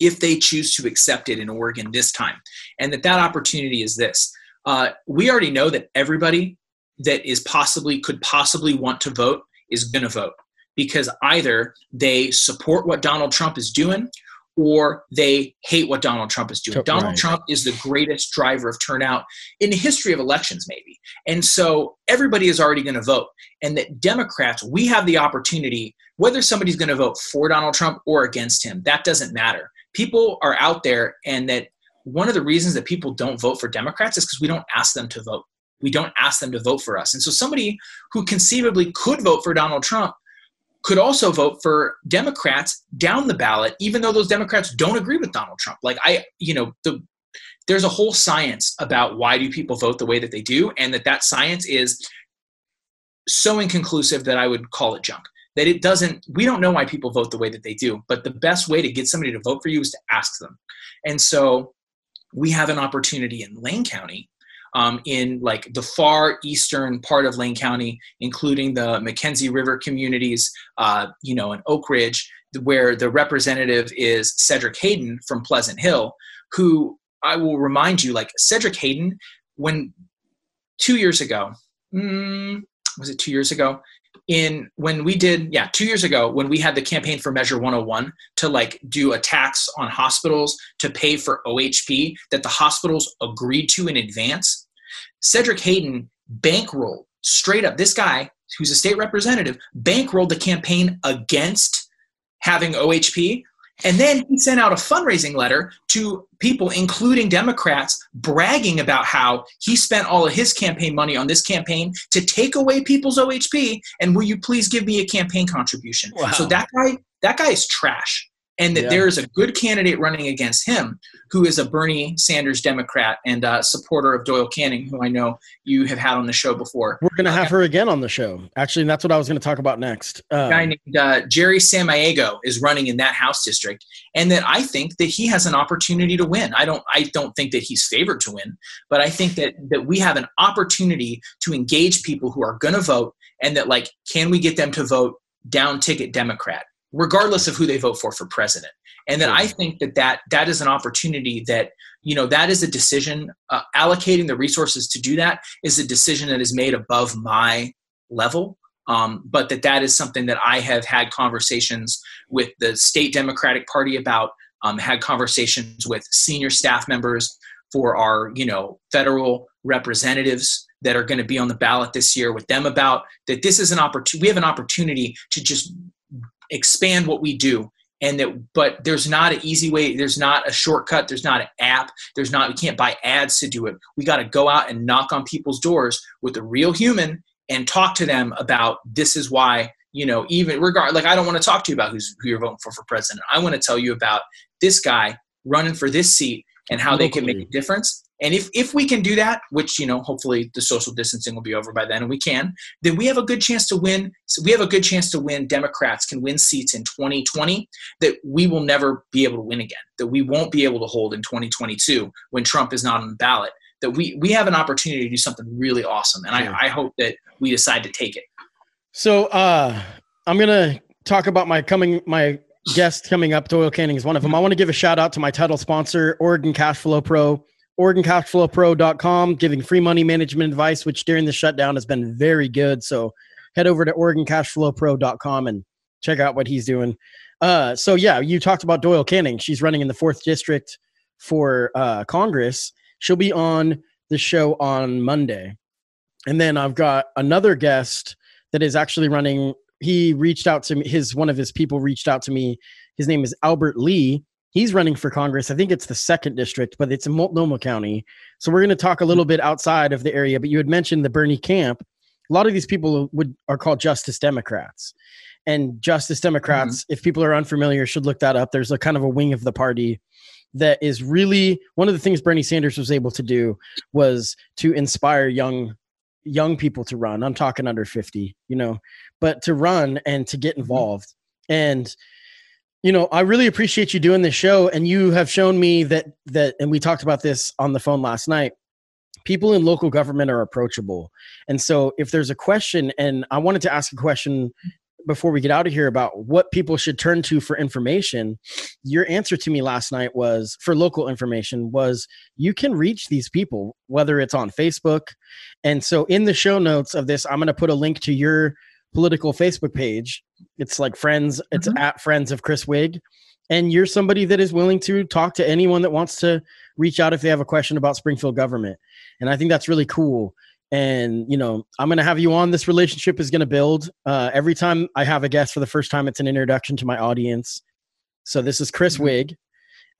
if they choose to accept it in Oregon this time. And that that opportunity is this. Uh, we already know that everybody that is possibly could possibly want to vote is going to vote because either they support what Donald Trump is doing or they hate what Donald Trump is doing. Right. Donald Trump is the greatest driver of turnout in the history of elections, maybe. And so everybody is already going to vote. And that Democrats, we have the opportunity, whether somebody's going to vote for Donald Trump or against him, that doesn't matter. People are out there, and that one of the reasons that people don't vote for Democrats is because we don't ask them to vote. We don't ask them to vote for us. And so somebody who conceivably could vote for Donald Trump could also vote for Democrats down the ballot, even though those Democrats don't agree with Donald Trump. Like I, you know, the there's a whole science about why do people vote the way that they do, and that that science is so inconclusive that I would call it junk. That it doesn't, we don't know why people vote the way that they do, but the best way to get somebody to vote for you is to ask them. And so we have an opportunity in Lane County um, in like the far eastern part of Lane County, including the McKenzie River communities, uh, you know, in Oakridge, where the representative is Cedric Hayden from Pleasant Hill, who I will remind you, like Cedric Hayden, when two years ago, mm, was it two years ago? in when we did yeah two years ago when we had the campaign for measure 101 to like do a tax on hospitals to pay for ohp that the hospitals agreed to in advance cedric hayden bankrolled straight up this guy who's a state representative bankrolled the campaign against having ohp and then he sent out a fundraising letter to people, including Democrats, bragging about how he spent all of his campaign money on this campaign to take away people's OHP. And will you please give me a campaign contribution? Wow. So that guy, that guy is trash and that yeah. there is a good candidate running against him who is a Bernie Sanders Democrat and a supporter of Doyle Canning, who I know you have had on the show before. We're going to have her again on the show. Actually, that's what I was going to talk about next. Um, a guy named uh, Jerry Samaniego is running in that House district, and that I think that he has an opportunity to win. I don't. I don't think that he's favored to win, but I think that that we have an opportunity to engage people who are going to vote, and that like, can we get them to vote down ticket Democrat? Regardless of who they vote for for president. And then i think that that that is an opportunity that you know that is a decision uh, allocating the resources to do that is a decision that is made above my level. Um, but that that is something that i have had conversations with the state democratic party about um, had conversations with senior staff members for our you know federal representatives that are going to be on the ballot this year with them about that this is an opportunity we have an opportunity to just expand what we do and that but there's not an easy way. There's not a shortcut. There's not an app. There's not we can't buy ads to do it. We got to go out and knock on people's doors with a real human and talk to them about this is why you know even regard like i don't want to talk to you about who's who you're voting for for president. I want to tell you about this guy running for this seat and how they can make a difference and if, if we can do that, which, you know, hopefully the social distancing will be over by then and we can, then we have a good chance to win. So we have a good chance to win. Democrats can win seats in 2020 that we will never be able to win again, that we won't be able to hold in 2022 when Trump is not on the ballot. That we, we have an opportunity to do something really awesome. And I, I hope that we decide to take it. So uh, I'm going to talk about my coming, my guest coming up. Doyle Canning is one of them. I want to give a shout out to my title sponsor, Oregon Cash Flow Pro. OregonCashFlowPro.com, giving free money management advice, which during the shutdown has been very good. So head over to OregonCashFlowPro.com and check out what he's doing. Uh, so yeah, you talked about Doyle Canning. She's running in the fourth district for uh, Congress. She'll be on the show on Monday. And then I've got another guest that is actually running. He reached out to me. His one of his people reached out to me. His name is Albert Lee He's running for Congress. I think it's the second district, but it's in Multnomah County. So we're going to talk a little bit outside of the area. But you had mentioned the Bernie camp. A lot of these people would are called Justice Democrats, and Justice Democrats. Mm-hmm. If people are unfamiliar, should look that up. There's a kind of a wing of the party that is really one of the things Bernie Sanders was able to do was to inspire young young people to run. I'm talking under 50, you know, but to run and to get mm-hmm. involved. And you know, I really appreciate you doing this show and you have shown me that that and we talked about this on the phone last night. People in local government are approachable. And so if there's a question and I wanted to ask a question before we get out of here about what people should turn to for information your answer to me last night was for local information was you can reach these people whether it's on facebook and so in the show notes of this i'm going to put a link to your political facebook page it's like friends it's mm-hmm. at friends of chris wig. And you're somebody that is willing to talk to anyone that wants to reach out if they have a question about springfield government. And i think that's really cool. And you know i'm going to have you on. This relationship is going to build. Uh, every time i have a guest for the first time it's an introduction to my audience. So this is chris mm-hmm. wig.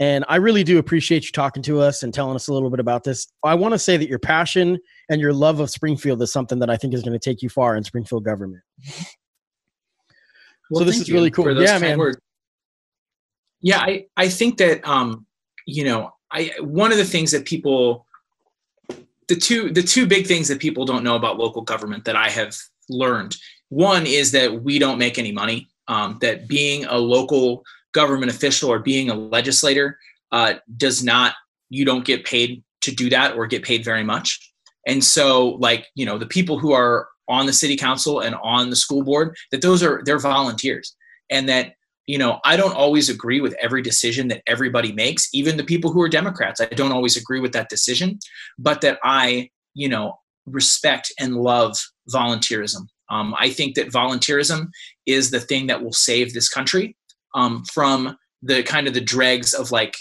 And i really do appreciate you talking to us and telling us a little bit about this. I want to say that your passion and your love of springfield is something that i think is going to take you far in springfield government well, so this is really cool yeah man words. yeah i i think that um you know i one of the things that people the two the two big things that people don't know about local government that I have learned. One is that we don't make any money. Um, that being a local government official or being a legislator uh, does not you don't get paid to do that or get paid very much. And so, like you know, the people who are on the city council and on the school board, that those are they're volunteers, and that you know, I don't always agree with every decision that everybody makes, even the people who are Democrats. I don't always agree with that decision, but that I, you know, respect and love volunteerism. Um, I think that volunteerism is the thing that will save this country um, from the kind of the dregs of like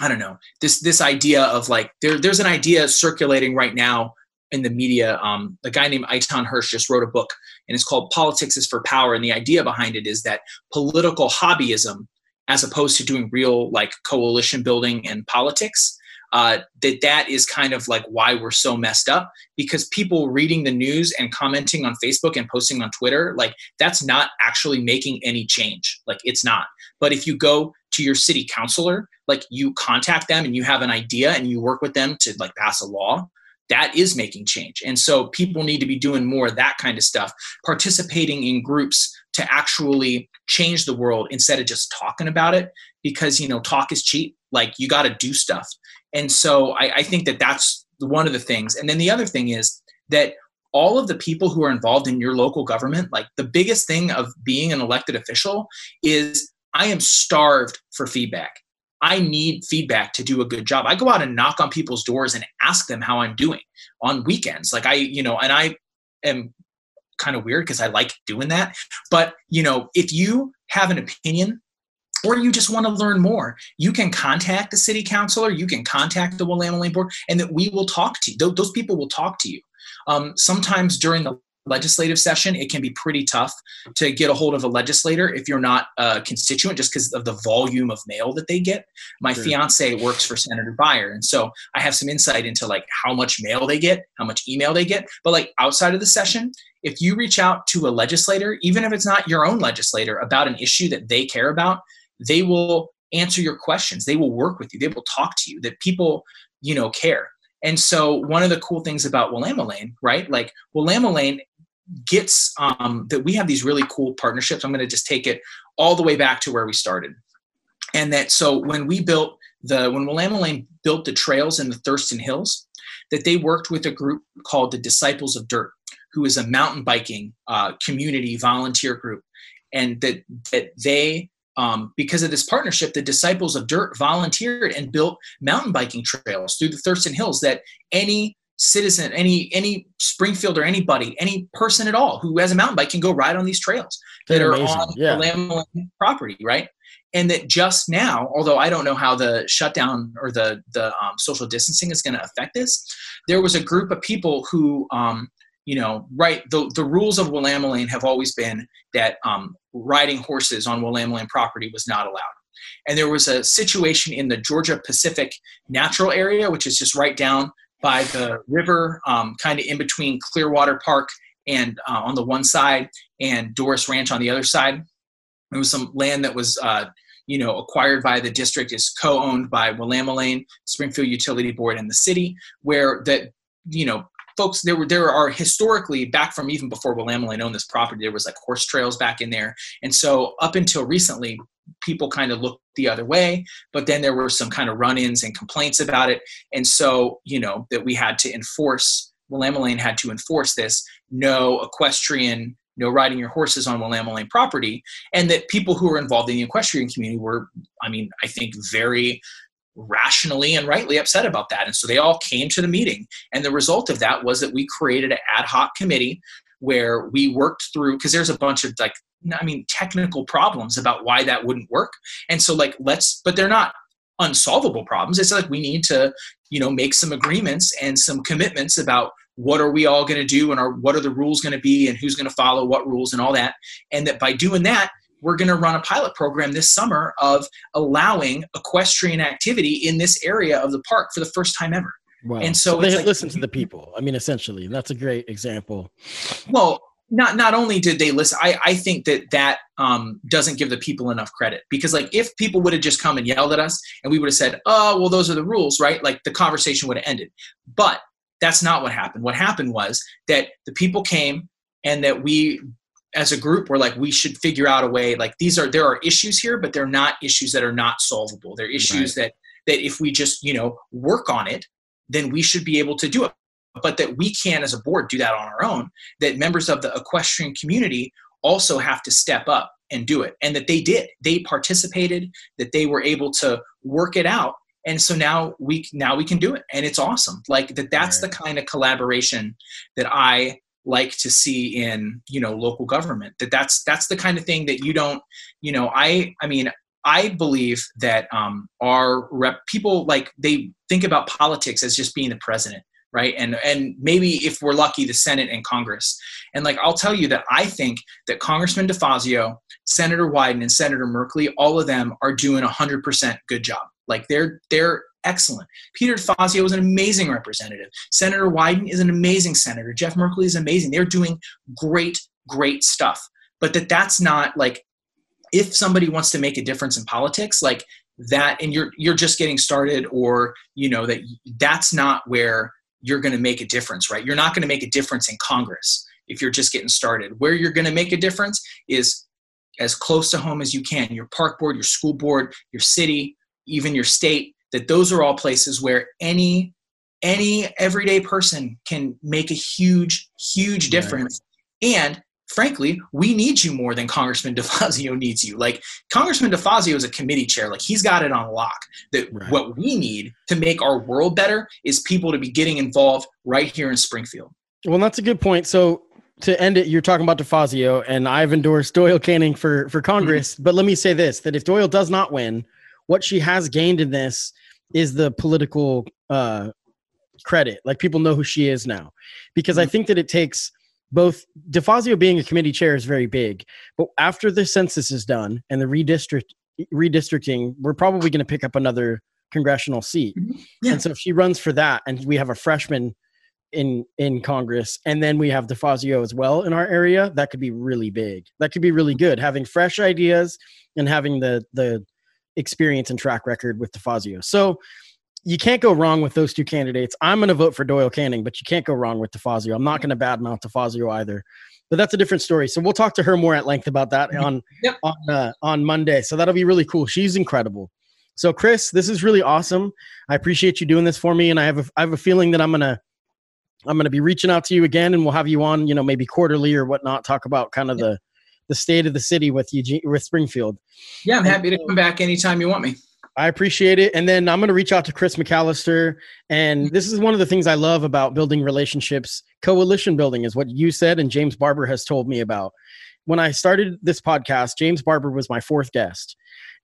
I don't know this this idea of like there there's an idea circulating right now in the media. Um, a guy named Eitan Hersh just wrote a book, and it's called "Politics is for Power." And the idea behind it is that political hobbyism, as opposed to doing real like coalition building and politics, uh, that that is kind of like why we're so messed up because people reading the news and commenting on facebook and posting on twitter like that's not actually making any change like it's not but if you go to your city councilor like you contact them and you have an idea and you work with them to like pass a law that is making change. And so people need to be doing more of that kind of stuff, participating in groups to actually change the world instead of just talking about it because, you know, talk is cheap. Like you got to do stuff. And so I, I think that that's one of the things. And then the other thing is that all of the people who are involved in your local government, like the biggest thing of being an elected official is I am starved for feedback. I need feedback to do a good job. I go out and knock on people's doors and ask them how I'm doing on weekends. Like I, you know, and I am kind of weird because I like doing that. But, you know, if you have an opinion or you just want to learn more, you can contact the city councilor, you can contact the Willamalane board, and that we will talk to you. Those people will talk to you. Um, sometimes during the legislative session, it can be pretty tough to get a hold of a legislator if you're not a constituent, just because of the volume of mail that they get. My sure. fiance works for Senator Beyer, and so I have some insight into like how much mail they get, how much email they get. But like outside of the session, if you reach out to a legislator, even if it's not your own legislator, about an issue that they care about, they will answer your questions. They will work with you. They will talk to you. That people, you know, care. And so one of the cool things about Willamalane, right? Like Willamalane gets um, that we have these really cool partnerships. I'm going to just take it all the way back to where we started. And that so when we built the when Willamalane built the trails in the Thurston Hills, that they worked with a group called the Disciples of Dirt, who is a mountain biking uh, community volunteer group, and that that they um, because of this partnership, the Disciples of Dirt volunteered and built mountain biking trails through the Thurston Hills that any citizen, any any Springfield or anybody, any person at all who has a mountain bike can go ride on these trails that are on yeah. property, right? And that just now, although I don't know how the shutdown or the the um, social distancing is going to affect this, there was a group of people who, um, you know, right. The the rules of Willamalane have always been that um, riding horses on Willamalane property was not allowed. And there was a situation in the Georgia Pacific Natural Area, which is just right down by the river, um, kind of in between Clearwater Park and uh, on the one side and Dorris Ranch on the other side. It was some land that was, uh, you know, acquired by the district, is co-owned by Willamalane, Springfield Utility Board, and the city, where that, you know, folks there were there are historically back from even before Willamalane owned this property, there was like horse trails back in there, and so up until recently, people kind of looked the other way but then there were some kind of run-ins and complaints about it. And so you know that we had to enforce Willamalane had to enforce this no equestrian no riding your horses on Willamalane property and that people who were involved in the equestrian community were i mean i think very rationally and rightly upset about that. And so they all came to the meeting. And the result of that was that we created an ad hoc committee where we worked through because there's a bunch of like I mean, technical problems about why that wouldn't work. And so, like, let's, but they're not unsolvable problems. It's like we need to, you know, make some agreements and some commitments about what are we all going to do and are, what are the rules going to be and who's going to follow what rules and all that. And that by doing that, we're going to run a pilot program this summer of allowing equestrian activity in this area of the park for the first time ever. Wow. And so, so they like, listen to the people. I mean, essentially, that's a great example. Well, not not only did they listen i i think that that um, doesn't give the people enough credit because like if people would have just come and yelled at us and we would have said oh well those are the rules right like the conversation would have ended. But that's not what happened. What happened was that the people came and that we as a group were like we should figure out a way like these are there are issues here but they're not issues that are not solvable. They're issues right. that that if we just you know work on it then we should be able to do it but that we can as a board do that on our own that members of the equestrian community also have to step up and do it and that they did. They participated that they were able to work it out and so now we now we can do it and it's awesome. Like that that's right. the kind of collaboration that i like to see in you know local government that that's that's the kind of thing that you don't you know i i mean i believe that um our rep people like they think about politics as just being the president right? And and maybe if we're lucky the senate and congress. And like i'll tell you that i think that congressman defazio senator wyden and senator merkley all of them are doing a 100% good job. Like they're they're excellent. Peter defazio is an amazing representative. Senator wyden is an amazing senator. Jeff merkley is amazing. They're doing great great stuff. But that that's not like if somebody wants to make a difference in politics like that and you're you're just getting started or you know that that's not where you're going to make a difference, right? You're not going to make a difference in Congress if you're just getting started. Where you're going to make a difference is as close to home as you can. Your park board, your school board, your city, even your state, that those are all places where any any everyday person can make a huge huge difference right. and frankly, we need you more than Congressman DeFazio needs you. Like Congressman DeFazio is a committee chair. Like he's got it on lock. That right. what we need to make our world better is people to be getting involved right here in Springfield. Well, that's a good point. So to end it, you're talking about DeFazio, and I've endorsed Doyle Canning for for Congress. Mm-hmm. But let me say this: that if Doyle does not win, what she has gained in this is the political uh, credit. Like people know who she is now, because mm-hmm. I think that it takes both DeFazio being a committee chair is very big, but after the census is done and the redistrict redistricting, we're probably going to pick up another congressional seat. Mm-hmm. Yeah. And so if she runs for that, and we have a freshman in in Congress, and then we have DeFazio as well in our area, that could be really big. That could be really good. Having fresh ideas and having the the experience and track record with DeFazio. So you can't go wrong with those two candidates. I'm going to vote for Doyle Canning, but you can't go wrong with DeFazio. I'm not going to badmouth DeFazio either. But that's a different story. So we'll talk to her more at length about that on yep. on uh, on Monday. So that'll be really cool. She's incredible. So Chris, this is really awesome. I appreciate you doing this for me, and I have a, I have a feeling that I'm gonna I'm gonna be reaching out to you again, and we'll have you on, you know, maybe quarterly or whatnot. Talk about kind of yep. the the state of the city with Eugene with Springfield. Yeah, I'm happy to come back anytime you want me. I appreciate it. And then I'm going to reach out to Chris McAllister. And this is one of the things I love about building relationships. Coalition building is what you said, and James Barber has told me about. When I started this podcast, James Barber was my fourth guest.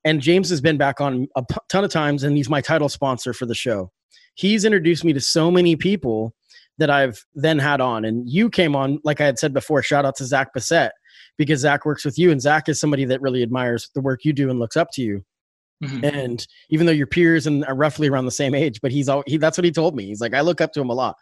And James has been back on a ton of times, and he's my title sponsor for the show. He's introduced me to so many people that I've then had on. And you came on, like I had said before, shout out to Zach Bassett, because Zach works with you. And Zach is somebody that really admires the work you do and looks up to you. Mm-hmm. And even though your peers and are roughly around the same age, but he's all he that's what he told me. He's like, I look up to him a lot.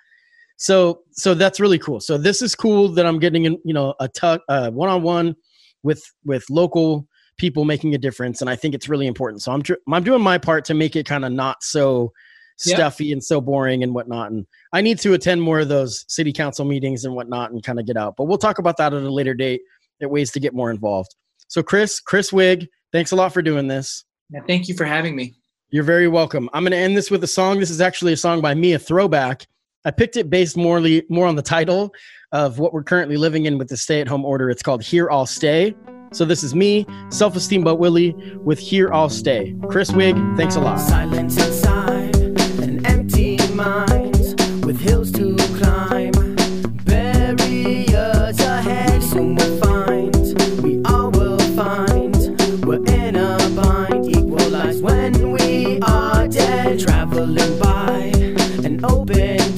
So so that's really cool. So this is cool that I'm getting in, you know, a tuck uh one on one with with local people making a difference, and I think it's really important. So I'm tr- I'm doing my part to make it kind of not so stuffy yep. and so boring and whatnot. And I need to attend more of those city council meetings and whatnot and kind of get out. But we'll talk about that at a later date. At ways to get more involved. So Chris, Chris Wig, thanks a lot for doing this. Yeah, thank you for having me. You're very welcome. I'm going to end this with a song. This is actually a song by me, a throwback. I picked it based morely, more on the title of what we're currently living in with the stay at home order. It's called Here I'll Stay. So this is me, Self Esteem But Willie, with Here I'll Stay. Chris Wig, thanks a lot. Silence inside, an empty mind with hills to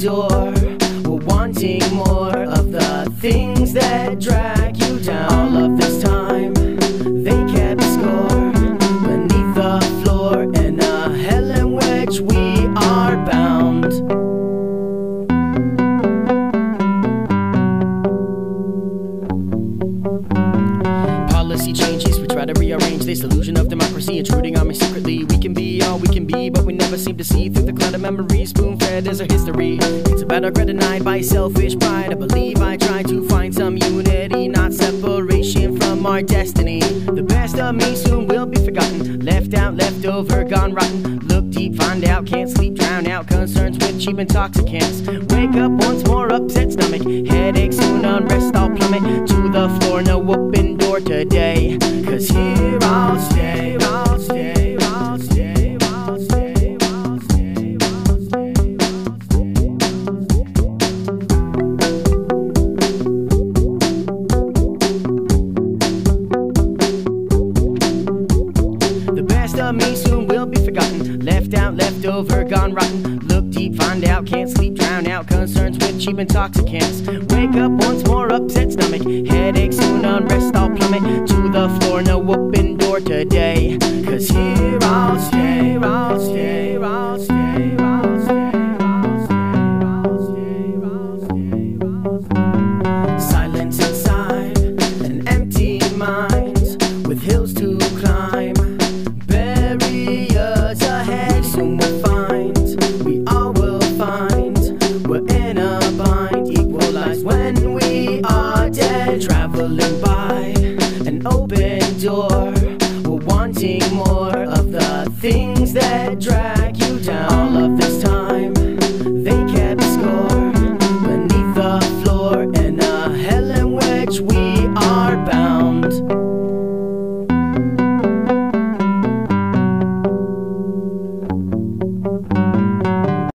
door. We're wanting more of the things that drag you down. All of this rearrange this illusion of democracy intruding on me secretly. We can be all we can be, but we never seem to see through the cloud of memories. Spoon fed as our history. It's about our regret denied by selfish pride. I believe I try to find some unity, not separation from our destiny. The best of me soon will be forgotten. Left out, left over, gone rotten. Look deep, find out, can't sleep, drown out concerns with cheap intoxicants. Wake up once more, upset stomach. Headache soon, unrest, I'll plummet to the floor. No open door today. Cause here I'll stay, over, gone rotten. Look deep, find out, can't sleep, drown out concerns with cheap intoxicants. Wake up once more, upset stomach. Headache soon, unrest, I'll plummet to the floor. No open door today. Cause here I'll stay, I'll